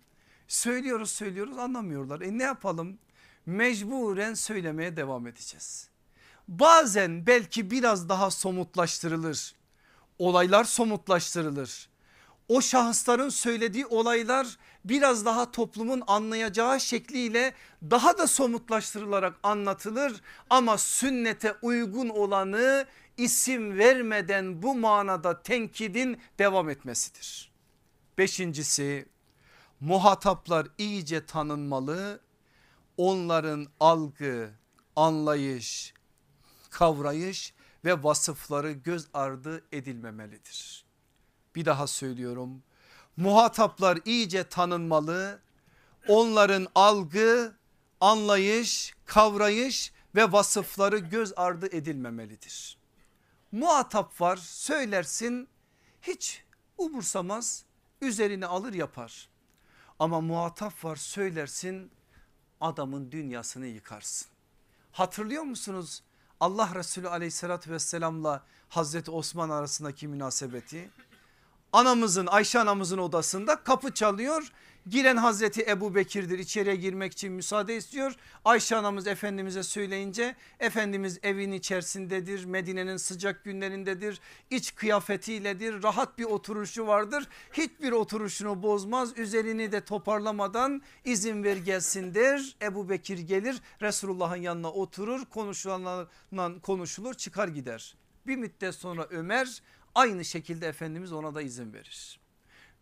A: Söylüyoruz söylüyoruz anlamıyorlar. E ne yapalım? Mecburen söylemeye devam edeceğiz. Bazen belki biraz daha somutlaştırılır. Olaylar somutlaştırılır. O şahısların söylediği olaylar biraz daha toplumun anlayacağı şekliyle daha da somutlaştırılarak anlatılır ama sünnete uygun olanı isim vermeden bu manada tenkidin devam etmesidir. Beşincisi muhataplar iyice tanınmalı onların algı, anlayış, kavrayış ve vasıfları göz ardı edilmemelidir. Bir daha söylüyorum muhataplar iyice tanınmalı. Onların algı, anlayış, kavrayış ve vasıfları göz ardı edilmemelidir. Muhatap var söylersin hiç umursamaz üzerine alır yapar. Ama muhatap var söylersin adamın dünyasını yıkarsın. Hatırlıyor musunuz Allah Resulü aleyhissalatü vesselamla Hazreti Osman arasındaki münasebeti? Anamızın Ayşe anamızın odasında kapı çalıyor. Giren Hazreti Ebu Bekir'dir içeriye girmek için müsaade istiyor. Ayşe anamız Efendimiz'e söyleyince Efendimiz evin içerisindedir. Medine'nin sıcak günlerindedir. İç kıyafetiyledir. Rahat bir oturuşu vardır. Hiçbir oturuşunu bozmaz. Üzerini de toparlamadan izin ver gelsin der. Ebu Bekir gelir Resulullah'ın yanına oturur. Konuşulanla konuşulur çıkar gider. Bir müddet sonra Ömer Aynı şekilde Efendimiz ona da izin verir.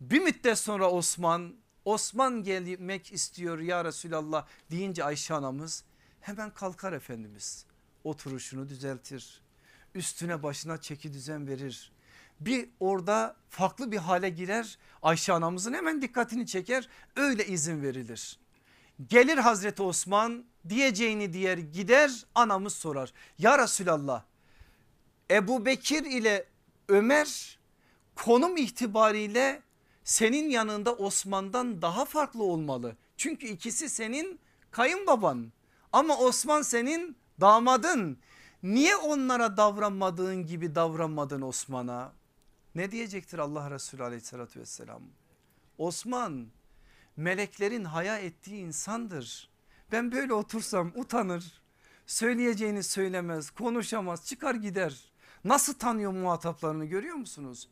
A: Bir müddet sonra Osman Osman gelmek istiyor ya Resulallah deyince Ayşe anamız hemen kalkar Efendimiz. Oturuşunu düzeltir. Üstüne başına çeki düzen verir. Bir orada farklı bir hale girer. Ayşe anamızın hemen dikkatini çeker. Öyle izin verilir. Gelir Hazreti Osman diyeceğini diyer gider anamız sorar. Ya Resulallah Ebu Bekir ile Ömer konum itibariyle senin yanında Osman'dan daha farklı olmalı. Çünkü ikisi senin kayınbaban ama Osman senin damadın. Niye onlara davranmadığın gibi davranmadın Osman'a? Ne diyecektir Allah Resulü aleyhissalatü vesselam? Osman meleklerin haya ettiği insandır. Ben böyle otursam utanır. Söyleyeceğini söylemez, konuşamaz, çıkar gider. Nasıl tanıyor muhataplarını görüyor musunuz?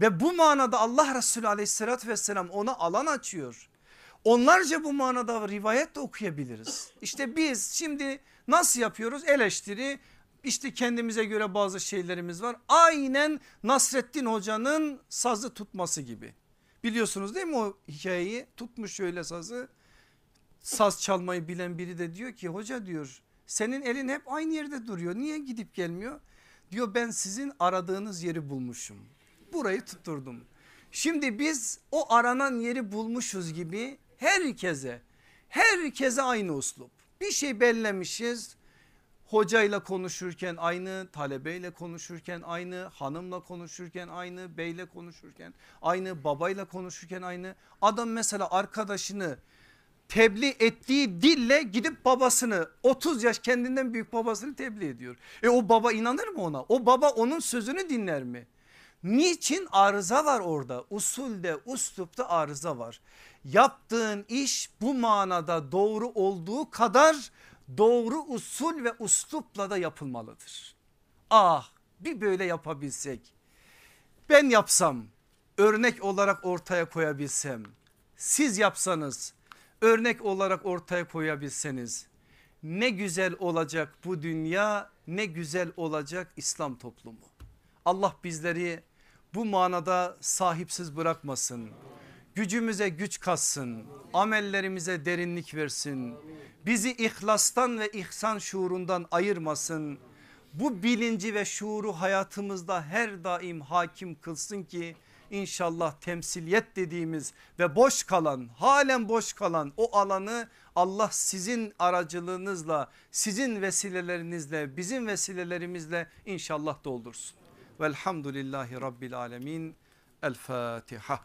A: Ve bu manada Allah Resulü aleyhissalatü vesselam ona alan açıyor. Onlarca bu manada rivayet de okuyabiliriz. İşte biz şimdi nasıl yapıyoruz? Eleştiri işte kendimize göre bazı şeylerimiz var. Aynen Nasreddin hocanın sazı tutması gibi. Biliyorsunuz değil mi o hikayeyi? Tutmuş şöyle sazı. Saz çalmayı bilen biri de diyor ki hoca diyor senin elin hep aynı yerde duruyor. Niye gidip gelmiyor? Diyor ben sizin aradığınız yeri bulmuşum. Burayı tutturdum. Şimdi biz o aranan yeri bulmuşuz gibi herkese herkese aynı uslup. Bir şey bellemişiz. Hocayla konuşurken aynı, talebeyle konuşurken aynı, hanımla konuşurken aynı, beyle konuşurken aynı, babayla konuşurken aynı. Adam mesela arkadaşını tebliğ ettiği dille gidip babasını 30 yaş kendinden büyük babasını tebliğ ediyor. E o baba inanır mı ona? O baba onun sözünü dinler mi? Niçin arıza var orada? Usulde, uslupta arıza var. Yaptığın iş bu manada doğru olduğu kadar doğru usul ve uslupla da yapılmalıdır. Ah bir böyle yapabilsek. Ben yapsam örnek olarak ortaya koyabilsem. Siz yapsanız örnek olarak ortaya koyabilseniz. Ne güzel olacak bu dünya ne güzel olacak İslam toplumu. Allah bizleri bu manada sahipsiz bırakmasın. Gücümüze güç katsın. Amellerimize derinlik versin. Bizi ihlastan ve ihsan şuurundan ayırmasın. Bu bilinci ve şuuru hayatımızda her daim hakim kılsın ki inşallah temsiliyet dediğimiz ve boş kalan halen boş kalan o alanı Allah sizin aracılığınızla sizin vesilelerinizle bizim vesilelerimizle inşallah doldursun. Velhamdülillahi Rabbil Alemin. El Fatiha.